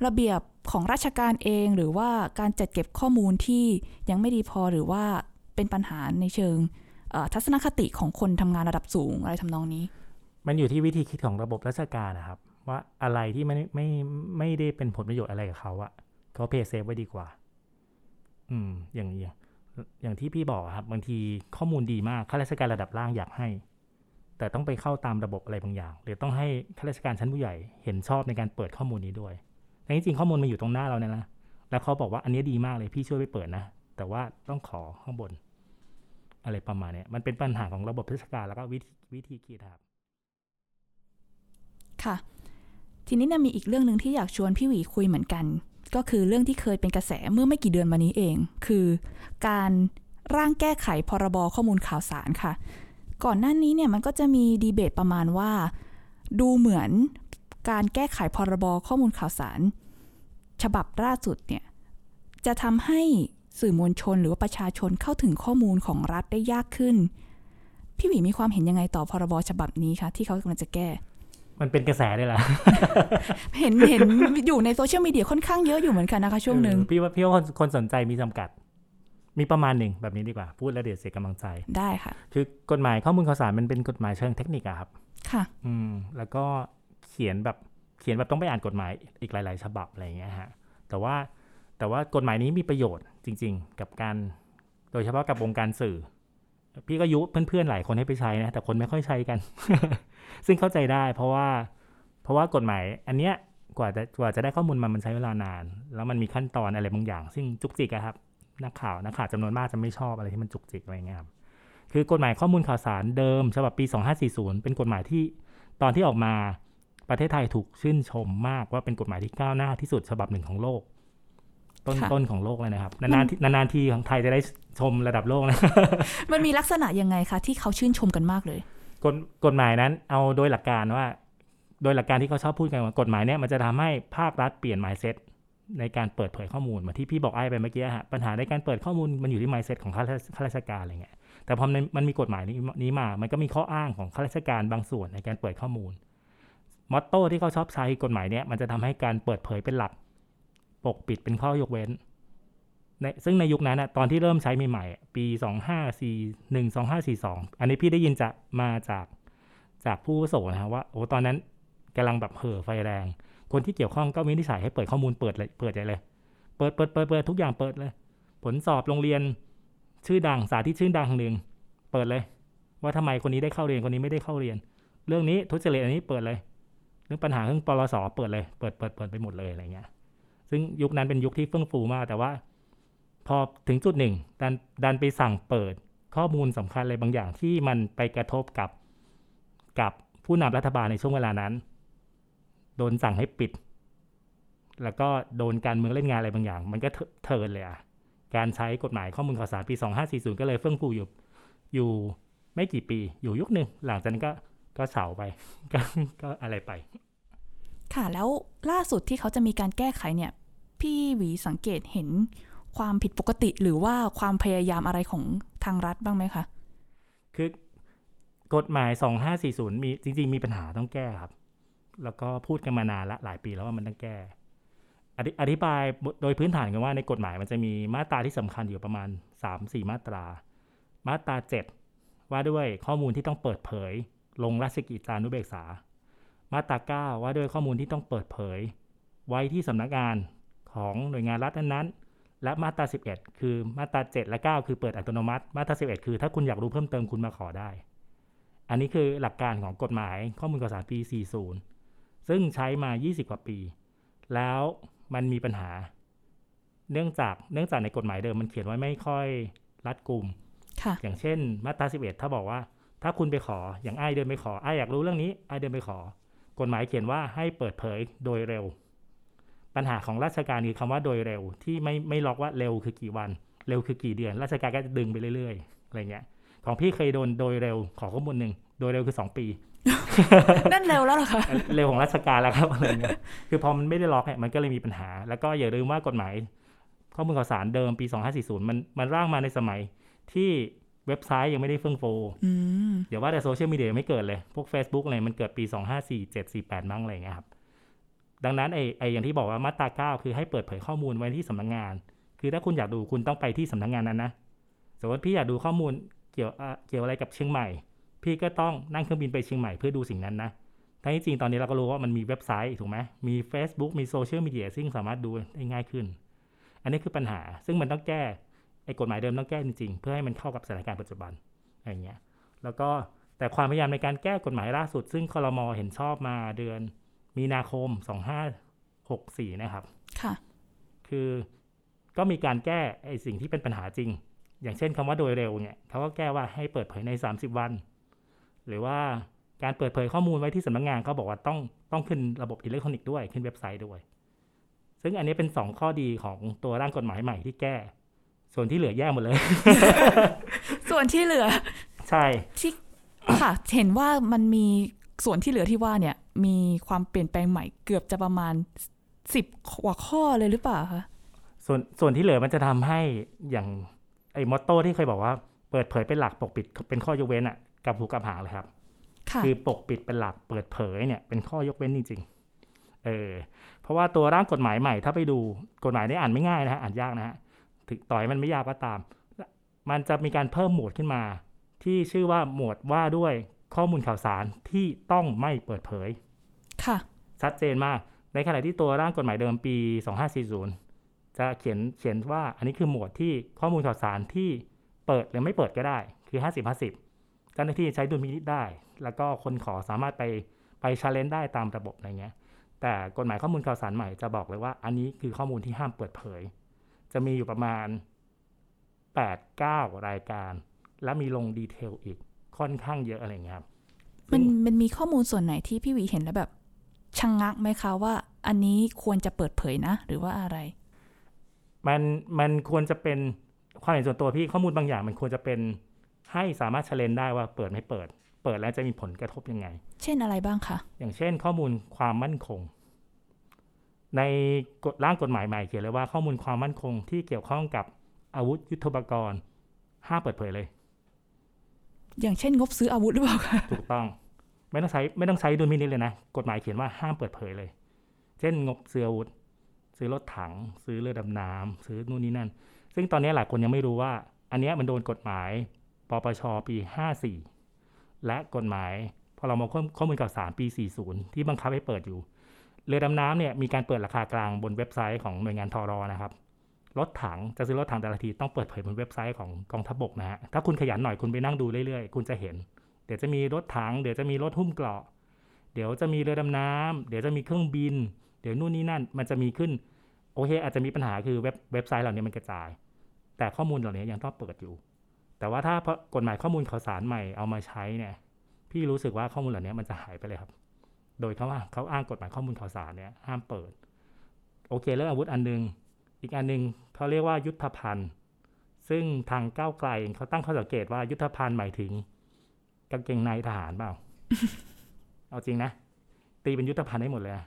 ระเบียบของราชการเองหรือว่าการจัดเก็บข้อมูลที่ยังไม่ดีพอหรือว่าเป็นปัญหาในเชิงทัศนคติของคนทำงานระดับสูงอะไรทำนองนี้ มันอยู่ที่วิธีคิดของระบบราชการนะครับ ว่าอะไรที่ไม่ไม่ไม่ได้เป็นผลประโยชน์อะไรกับเขาอะเขาเพย์เซฟไว้ดีกว่า อืม อย่างอย่างอย่างที่พี่บอกครับ บางทีข้อมูลดีมากข้าราชการระดับล่างอยากให้ แต่ต้องไปเข้าตามระบบอะไรบางอย่าง หรือต้องให้ข้าราชการชั้นผู้ใหญ่เห็นชอบในการเปิดข้อมูลนี้ด้วยแต่จริงๆข้อมูลมันอยู่ตรงหน้าเราเนี่ยนะแล้วเขาบอกว่าอันนี้ดีมากเลยพี่ช่วยไปเปิดนะแต่ว่าต้องขอข้างบน อะไรประมาณนี้มันเป็นปัญหาของระบบราชการแล้วก็วิธีวิธีคิดครับ ค่ะ ทีนี้เนี่ยมีอีกเรื่องหนึ่งที่อยากชวนพี่หวีคุยเหมือนกัน ก็คือเรื่องที่เคยเป็นกระแสเมื่อไม่กี่เดือนมานี้เอง คือการร่างแก้ไขพรบข้อมูลข่าวสารค่ะ ก่อนหน้านี้เนี่ยมันก็จะมีดีเบตประมาณว่า ดูเหมือนการแก้ไขพรบข้อมูลข่าวสาร ฉบับล่าสุดเนี่ยจะทำให้สื่อมวลชนหรือว่าประชาชนเข้าถึงข้อมูลของรัฐได้ยากขึ้น พี่หวีมีความเห็นยังไงต่อพรบฉบับนี้คะที่เขากำลังจะแก้ มันเป็นกระแสได้ละเห็นเห็นอยู่ในโซเชียลมีเดียค่อนข้างเยอะอยู่เหมือนกันนะคะช่วงหนึ่งเออพี่ว่าพี่ว่าคนคนสนใจมีจำกัด มีประมาณหนึ่งแบบนี้ดีกว่าพูดแล้วเดี๋ยวเสียกำลังใจได้ค่ะ คือกฎหมายข้อมูลข่าวสารมันเป็นกฎหมายเชิงเทคนิคอะครับ ค่ะ อืม แล้วก็เขียนแบบเขียนแบบต้องไปอ่านกฎหมายอีกหลาย ๆ ฉบับอะไรอย่างเงี้ยฮะแต่ว่าแต่ว่ากฎหมายนี้มีประโยชน์จริง ๆ กับการ โดยเฉพาะกับวงการสื่อ พี่ก็ยุเพื่อนๆหลายคนให้ไปใช้นะ แต่คนไม่ค่อยใช้กัน ซึ่งเข้าใจได้ เพราะว่า เพราะว่ากฎหมาย อันเนี้ยกว่าจะกว่าจะได้ข้อมูลมามันใช้เวลานาน แล้วมันมีขั้นตอนอะไรบางอย่าง ซึ่งจุกจิกครับ นักข่าวนักข่าวจำนวนมากจะไม่ชอบอะไรที่มันจุกจิกอะไรเงี้ยครับคือกฎหมายข้อมูลข่าวสารเดิมฉบับปี 2540 เป็นกฎหมายที่ตอนที่ออกมาประเทศไทยถูกชื่นชมมากว่าเป็นกฎหมายที่ก้าวหน้าที่สุดฉบับหนึ่งของโลก ต้นค่ะต้นของโลกเลยนะครับ นานๆที่นานๆทีของไทยจะได้ชมระดับโลกนะ มันมีลักษณะยังไงคะที่เขาชื่นชมกันมากเลย กฎกฎหมายนั้นเอาโดยหลักการว่า โดยหลักการที่เขาชอบพูดกันว่ากฎหมายเนี้ยมันจะทำให้ภาครัฐเปลี่ยน mindset ในการเปิดเผยข้อมูลเหมือนที่พี่บอกไอ้ไปเมื่อกี้ฮะปัญหาในการเปิดข้อมูลมันอยู่ที่ mindset ของข้าราชข้าราชการอะไรเงี้ยแต่พอมันมันมีกฎหมายนี้นี้มา มันก็มีข้ออ้างของข้าราชการบางส่วนในการเปิดข้อมูลมอตโต้ที่เขาชอบใช้กฎหมายเนี้ยมันจะทำให้การเปิดเผยเป็นหลัก ปกปิดเป็นข้อยกเว้นในซึ่งในยุคนั้นนะตอนที่เริ่มใช้ใหม่ๆปีสองห้าสี่หนึ่งสองห้าสี่สองอันนี้พี่ได้ยินจะมาจากจากผู้โสนะว่าโอ้ตอนนั้นกำลังแบบเห่อไฟแรง คนที่เกี่ยวข้องก็วินิจฉัยให้เปิดข้อมูลเปิดเลยเปิดใจเลย เปิดเปิดเปิดเปิดทุกอย่างเปิดเลย ผลสอบโรงเรียนชื่อดังสาธิตชื่อดังหนึ่งเปิดเลย ว่าทำไมคนนี้ได้เข้าเรียนคนนี้ไม่ได้เข้าเรียน เรื่องนี้ทุจริตอันนี้เปิดเลย เรื่องปัญหาเรื่องปลสเปิดเลย เปิดเปิดเปิดไปหมดเลยอะไรเงี้ย ซึ่งยุคนั้นเป็นยุคที่เฟื่องฟูมาก แต่ว่า พอถึงจุดหนึ่งดันดันไปสั่งเปิดข้อมูลสำคัญอะไรบางอย่างที่มันไปกระทบกับกับผู้นำรัฐบาลในช่วงเวลานั้น โดนสั่งให้ปิด แล้วก็โดนการเมืองเล่นงานอะไรบางอย่าง มันก็เทินเลยอะการใช้กฎหมายข้อมูลข่าวสารปี 2540 ก็เลยเฟื่องฟูอยู่อยู่ไม่กี่ปีอยู่ยุคหนึ่งหลังจากนั้นก็ก็เฉาไปก็ก็อะไรไป ค่ะ แล้วล่าสุดที่เขาจะมีการแก้ไขเนี่ย พี่หวีสังเกตเห็นความผิดปกติหรือว่าความพยายามอะไรของทางรัฐบ้างไหมคะ คือกฎหมาย 2540 มีจริงๆ มีปัญหาต้องแก้ครับ แล้วก็พูดกันมานานละหลายปีแล้วว่ามันต้องแก้ อธิบายโดยพื้นฐานกันว่าในกฎหมายมันจะมีมาตราที่สำคัญอยู่ประมาณ 3-4 มาตรา มาตรา 7 ว่าด้วยข้อมูลที่ต้องเปิดเผย ลงราชกิจจานุเบกษา มาตรา9ว่าด้วยข้อมูลที่ต้องเปิดเผย ไว้ที่สำนักงานของหน่วยงานรัฐนั้นๆ และมาตรา 11 คือมาตรา 7 และ 9 คือเปิดอัตโนมัติ มาตรา 11 คือถ้าคุณอยากรู้เพิ่มเติมคุณมาขอได้ อันนี้คือหลักการของกฎหมายข้อมูลข่าวสารปี 40 ซึ่งใช้มา 20 กว่าปี แล้วมันมีปัญหา เนื่องจากเนื่องจากในกฎหมายเดิมมันเขียนไว้ไม่ค่อยรัดกุมค่ะอย่างเช่น มาตรา 11 ถ้าบอกว่า ถ้าคุณไปขออย่างไอ้ายเดินไปขอไอ้ายอยากรู้เรื่องนี้ไอ้ายเดินไปขอ กฎหมายเขียนว่าให้เปิดเผยโดยเร็ว ปัญหาของราชการคือคำว่าโดยเร็ว ที่ไม่ไม่ล็อกว่าเร็วคือกี่วัน เร็วคือกี่เดือน ราชการก็จะดึงไปเรื่อยๆอะไรเงี้ย ของพี่เคยโดนโดยเร็วขอข้อมูลหนึ่งโดยเร็วคือ 2 ปี นั่นเร็วแล้วเหรอคะ เร็วของราชการแล้วครับอะไรเงี้ยคือพอมันไม่ได้ล็อกเนี่ยมันก็เลยมีปัญหา แล้วก็อย่าลืมว่ากฎหมาย ข้อมูลข่าวสารเดิมปี 2540 มันมันร่างมาในสมัยที่ เว็บไซต์ยังไม่ได้เฟื่องฟูอืมเดี๋ยวว่าแต่โซเชียลมีเดียไม่เกิดเลย พวก Facebook อะไรมันเกิดปี 254748มั้งอะไรเงี้ยครับ ดังนั้นไอ้ไอ้อย่างที่บอกว่ามาตรา9คือให้เปิดเผยข้อมูลไว้ที่สำนักงาน คือถ้าคุณอยากดูคุณต้องไปที่สำนักงานนั้นนะ สมมติพี่อยากดูข้อมูลเกี่ยวอะเกี่ยวอะไรกับเชียงใหม่ พี่ก็ต้องนั่งเครื่องบินไปเชียงใหม่เพื่อดูสิ่งนั้นนะทั้งที่จริงตอนนี้เราก็รู้ว่ามันมีเว็บไซต์ถูกไหมมี Facebook มีโซเชียลมีเดียซึ่งสามารถดูได้ง่ายขึ้น อันนี้คือปัญหาซึ่งมันต้องแก้ ไอ้กฎหมายเดิมต้องแก้จริงๆ เพื่อให้มันเข้ากับสถานการณ์ปัจจุบันอะไรอย่างเงี้ยแล้วก็แต่ความพยายามในการแก้กฎหมายล่าสุด ซึ่งคลมเห็นชอบมาเดือนมีนาคม 2564 นะครับ ค่ะ คือก็มีการแก้ไอ้สิ่งที่เป็นปัญหาจริง อย่างเช่นคำว่าโดยเร็วเนี่ยเขาก็แก้ว่าให้เปิดเผยใน 30 วัน หรือว่าการเปิดเผยข้อมูลไว้ที่สำนักงานเขาบอกว่าต้องต้องขึ้นระบบอิเล็กทรอนิกส์ด้วยขึ้นเว็บไซต์ด้วย ซึ่งอันนี้เป็น 2 ข้อดีของตัวร่างกฎหมายใหม่ที่แก้ ส่วนที่เหลือแย่หมดเลย ส่วนที่เหลือ ใช่ที่ค่ะ เห็นว่ามันมีส่วนที่เหลือที่ว่าเนี่ย มีความเปลี่ยนแปลงใหม่เกือบจะประมาณสิบกว่าข้อเลยหรือเปล่าคะส่วนส่วนที่เหลือมันจะทำให้อย่างไอ้มอตโต้ที่เคยบอกว่า เปิดเผยเป็นหลักปกปิดเป็นข้อยกเว้นอะกับหูกับหางเลยครับค่ะคือปกปิดเป็นหลักเปิดเผยเนี่ย เป็นข้อยกเว้นจริง ๆ เออเพราะว่าตัวร่างกฎหมายใหม่ ถ้าไปดูกฎหมายได้อ่านไม่ง่ายนะฮะอ่านยากนะฮะ ถึงต่อยมันไม่ยากก็ตาม มันจะมีการเพิ่มหมวดขึ้นมา ที่ชื่อว่าหมวดว่าด้วยข้อมูลข่าวสารที่ต้องไม่เปิดเผย ค่ะ ชัดเจนมาก ในขณะที่ตัวร่างกฎหมายเดิมปี 2540 จะเขียนเขียนว่าอันนี้คือหมวดที่ข้อมูลข่าวสารที่เปิดหรือไม่เปิดก็ได้ คือ 50 50 เจ้าหน้าที่ใช้ดุลพินิจได้ แล้วก็คนขอสามารถไปไป challenge ได้ตามระบบอะไรเงี้ย แต่กฎหมายข้อมูลข่าวสารใหม่จะบอกเลยว่า อันนี้คือข้อมูลที่ห้ามเปิดเผย จะมีอยู่ประมาณ 8 9 รายการ และมีลง detail อีกค่อนข้างเยอะอะไรเงี้ยครับมันมันมีข้อมูลส่วนไหนที่พี่หวีเห็นแล้วแบบชะงงักไหมคะว่า อันนี้ควรจะเปิดเผยนะ หรือว่าอะไร มันมันควรจะเป็นความเห็นส่วนตัวพี่ข้อมูลบางอย่าง มันควรจะเป็นให้สามารถเชลนได้ว่าเปิดไม่เปิด เปิดแล้วจะมีผลกระทบยังไง เช่นอะไรบ้างคะอย่างเช่น ข้อมูลความมั่นคง ในกฎร่างกฎหมายใหม่เขียนเลยว่าข้อมูลความมั่นคงที่เกี่ยวข้องกับอาวุธยุทโธปกรณ์ห้ามเปิดเผยเลย อย่างเช่นงบซื้ออาวุธหรือเปล่าคะถูกต้อง ไม่ต้องใช้ไม่ต้องใช้ดุลพินิจเลยนะ กฎหมายเขียนว่าห้ามเปิดเผยเลย เช่นงบซื้ออาวุธ ซื้อรถถัง ซื้อเรือดำน้ำซื้อนู่นนี่นั่น ซึ่งตอนนี้หลายคนยังไม่รู้ว่า อันเนี้ยมันโดนกฎหมายปปชปี 54 และกฎหมายพรบข้อมูลข่าวสารปี 40 ที่บังคับให้เปิดอยู่ เรือดำน้ำเนี่ยมีการเปิดราคากลางบนเว็บไซต์ของหน่วยงานทอรอนะครับรถถังจะซื้อรถถังแต่ละทีต้องเปิดเผยบนเว็บไซต์ของกองทัพบกนะฮะถ้าคุณขยันหน่อยคุณไปนั่งดูเรื่อยๆ คุณจะเห็น เดี๋ยวจะมีรถถังเดี๋ยวจะมีรถหุ้มเกราะ เดี๋ยวจะมีเรือดำน้ำเดี๋ยวจะมีเครื่องบิน เดี๋ยวนู่นนี่นั่นมันจะมีขึ้นโอเคอาจจะมีปัญหาคือเว็บเว็บไซต์เหล่านี้มันกระจาย แต่ข้อมูลเหล่านี้ยังต้องเปิดอยู่ แต่ว่าถ้ากฎหมายข้อมูลข่าวสารใหม่เอามาใช้เนี่ยพี่รู้สึกว่าข้อมูลเหล่านี้มันจะหายไปเลยครับ โดยเขาว่าเขาอ้างกฎหมายข้อมูลข่าวสารเนี่ยห้ามเปิด โอเคเรื่องอาวุธอันหนึง อีกอันหนึ่งเขาเรียกว่ายุทธภัณฑ์ ซึ่งทางก้าวไกลเขาตั้งข้อสังเกตว่ายุทธภัณฑ์หมายถึงกางเกงในทหารเปล่า เอาจริงนะ ตีเป็นยุทธภัณฑ์ให้หมดเลยนะ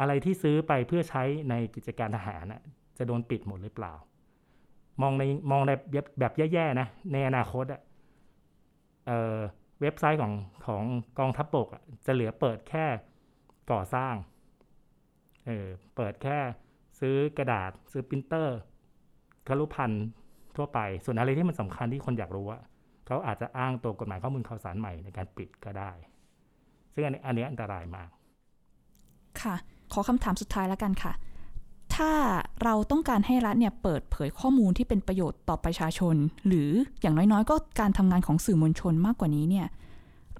อะไรที่ซื้อไปเพื่อใช้ในกิจการทหารน่ะจะโดนปิดหมดหรือเปล่า มองในมองในแบบแบบแย่ๆนะ ในอนาคตอะเอ่อ เว็บไซต์ของของกองทัพบกจะเหลือเปิดแค่ก่อสร้าง เออ เปิดแค่ซื้อกระดาษซื้อปรินเตอร์ครุพันธ์ทั่วไป ส่วนอะไรที่มันสำคัญที่คนอยากรู้อะเขาอาจจะอ้างตัวกฎหมายข้อมูลข่าวสารใหม่ในการปิดก็ได้ ซึ่งอันนี้อันนี้อันตรายมาก ค่ะ ขอคำถามสุดท้ายแล้วกันค่ะ ถ้าเราต้องการให้รัฐเนี่ยเปิดเผยข้อมูลที่เป็นประโยชน์ต่อประชาชน หรืออย่างน้อยๆ ก็การทำงานของสื่อมวลชนมากกว่านี้เนี่ย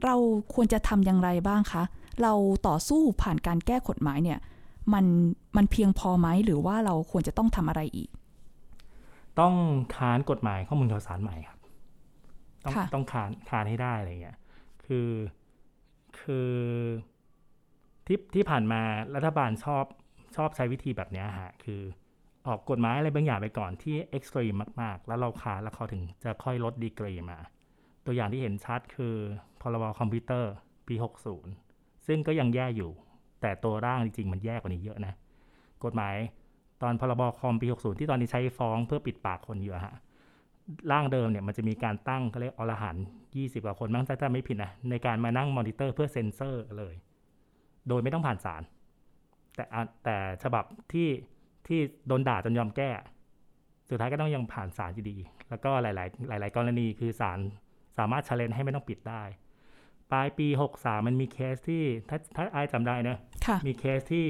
เราควรจะทำอย่างไรบ้างคะ เราต่อสู้ผ่านการแก้กฎหมายเนี่ยมันมันเพียงพอไหมหรือว่าเราควรจะต้องทำอะไรอีก ต้องค้านกฎหมายข้อมูลข่าวสารใหม่ครับ ต้องค่ะต้องค้านค้านให้ได้อะไรเงี้ยคือคือที่ที่ผ่านมารัฐบาลชอบ ชอบใช้วิธีแบบนี้ฮะคือออกกฎหมายอะไรบางอย่างไปก่อนที่เอ็กซ์ตรีมมาก ๆ แล้วเราค้าแล้วเขาถึงจะค่อยลดดีกรีมา ตัวอย่างที่เห็นชัดคือพรบคอมพิวเตอร์ปี 60 ซึ่งก็ยังแย่อยู่ แต่ตัวร่างจริง ๆ มันแย่กว่านี้เยอะนะ กฎหมายตอนพรบคอมปี 60 ที่ตอนนี้ใช้ฟ้องเพื่อปิดปากคนอยู่อะฮะร่างเดิมเนี่ยมันจะมีการตั้งเขาเรียกอรหันต์ยี่สิบกว่าคนบ้างถ้าไม่ผิดนะในการมานั่งมอนิเตอร์เพื่อเซ็นเซอร์เลย โดยไม่ต้องผ่านศาล แต่อะแต่ฉบับที่ที่โดนด่าจนยอมแก้ สุดท้ายก็ต้องยังผ่านศาลอยู่ดี แล้วก็หลาย ๆ หลาย ๆ กรณีคือศาลสามารถช l เลนให้ไม่ต้องปิดได้ ปลายปี 63 มันมีเคสที่ถ้าถ้าไอายจำได้นะค่ะมีเคสที่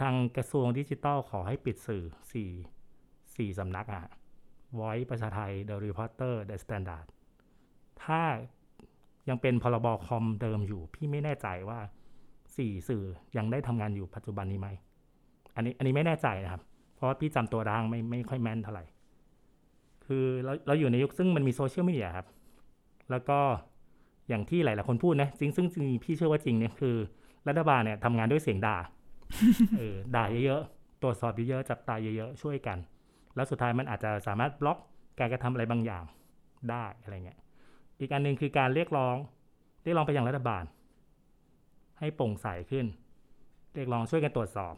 ทางกระทรวงดิจิทัลขอให้ปิดสื่อสี่สี่สำนักอะ Voice ประชาไท The Reporters The Standard ถ้ายังเป็นพรบคอมเดิมอยู่ พี่ไม่แน่ใจว่า สี่สื่อยังได้ทำงานอยู่ปัจจุบันนี้ไหม อันนี้อันนี้ไม่แน่ใจนะครับ เพราะว่าพี่จำตัวร่างไม่ไม่ค่อยแม่นเท่าไหร่ คือเราเราอยู่ในยุคซึ่งมันมีโซเชียลมีเดียครับ แล้วก็อย่างที่หลาย ๆ คนพูดนะจริงซึ่งจริงพี่เชื่อว่าจริงเนี่ยคือ รัฐบาลเนี่ยทำงานด้วยเสียงด่าเออด่าเยอะๆตรวจสอบเยอะๆจับตาเยอะๆช่วยกัน แล้วสุดท้ายมันอาจจะสามารถบล็อกการกระทำอะไรบางอย่างได้อะไรเงี้ยอีกอันหนึ่งคือการเรียกร้องเรียกร้องไปยังรัฐบาล ให้โปร่งใสขึ้น เรียกร้องช่วยกันตรวจสอบ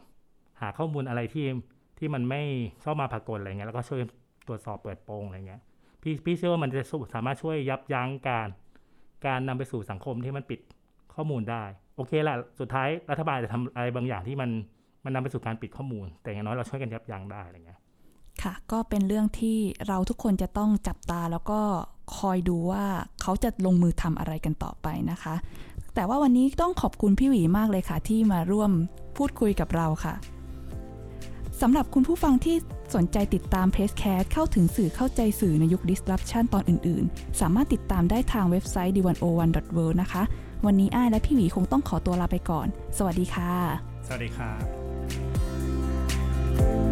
หาข้อมูลอะไรที่ที่มันไม่ชอบมาพากลอะไรเงี้ยแล้วก็ช่วยตรวจสอบเปิดโปงอะไรเงี้ยพี่พี่เชื่อว่ามันจะสามารถช่วยยับยั้งการ การนำไปสู่สังคมที่มันปิดข้อมูลได้ โอเคแหละสุดท้ายรัฐบาลจะทำอะไรบางอย่างที่มันมันนำไปสู่การปิดข้อมูล แต่อย่างน้อยเราช่วยกันยับยั้งได้อะไรเงี้ยค่ะก็เป็นเรื่องที่เราทุกคนจะต้องจับตาแล้วก็คอยดูว่าเขาจะลงมือทำอะไรกันต่อไปนะคะ แต่ว่าวันนี้ต้องขอบคุณพี่หวีมากเลยค่ะ ที่มาร่วมพูดคุยกับเราค่ะสำหรับคุณผู้ฟังที่สนใจติดตามเพจแคสเข้าถึงสื่อเข้าใจสื่อในยุค disruption ตอนอื่น ๆ สามารถติดตามได้ทางเว็บไซต์ d101.world นะคะ วันนี้อ้ายและพี่หวีคงต้องขอตัวลาไปก่อน สวัสดีค่ะ สวัสดีครับ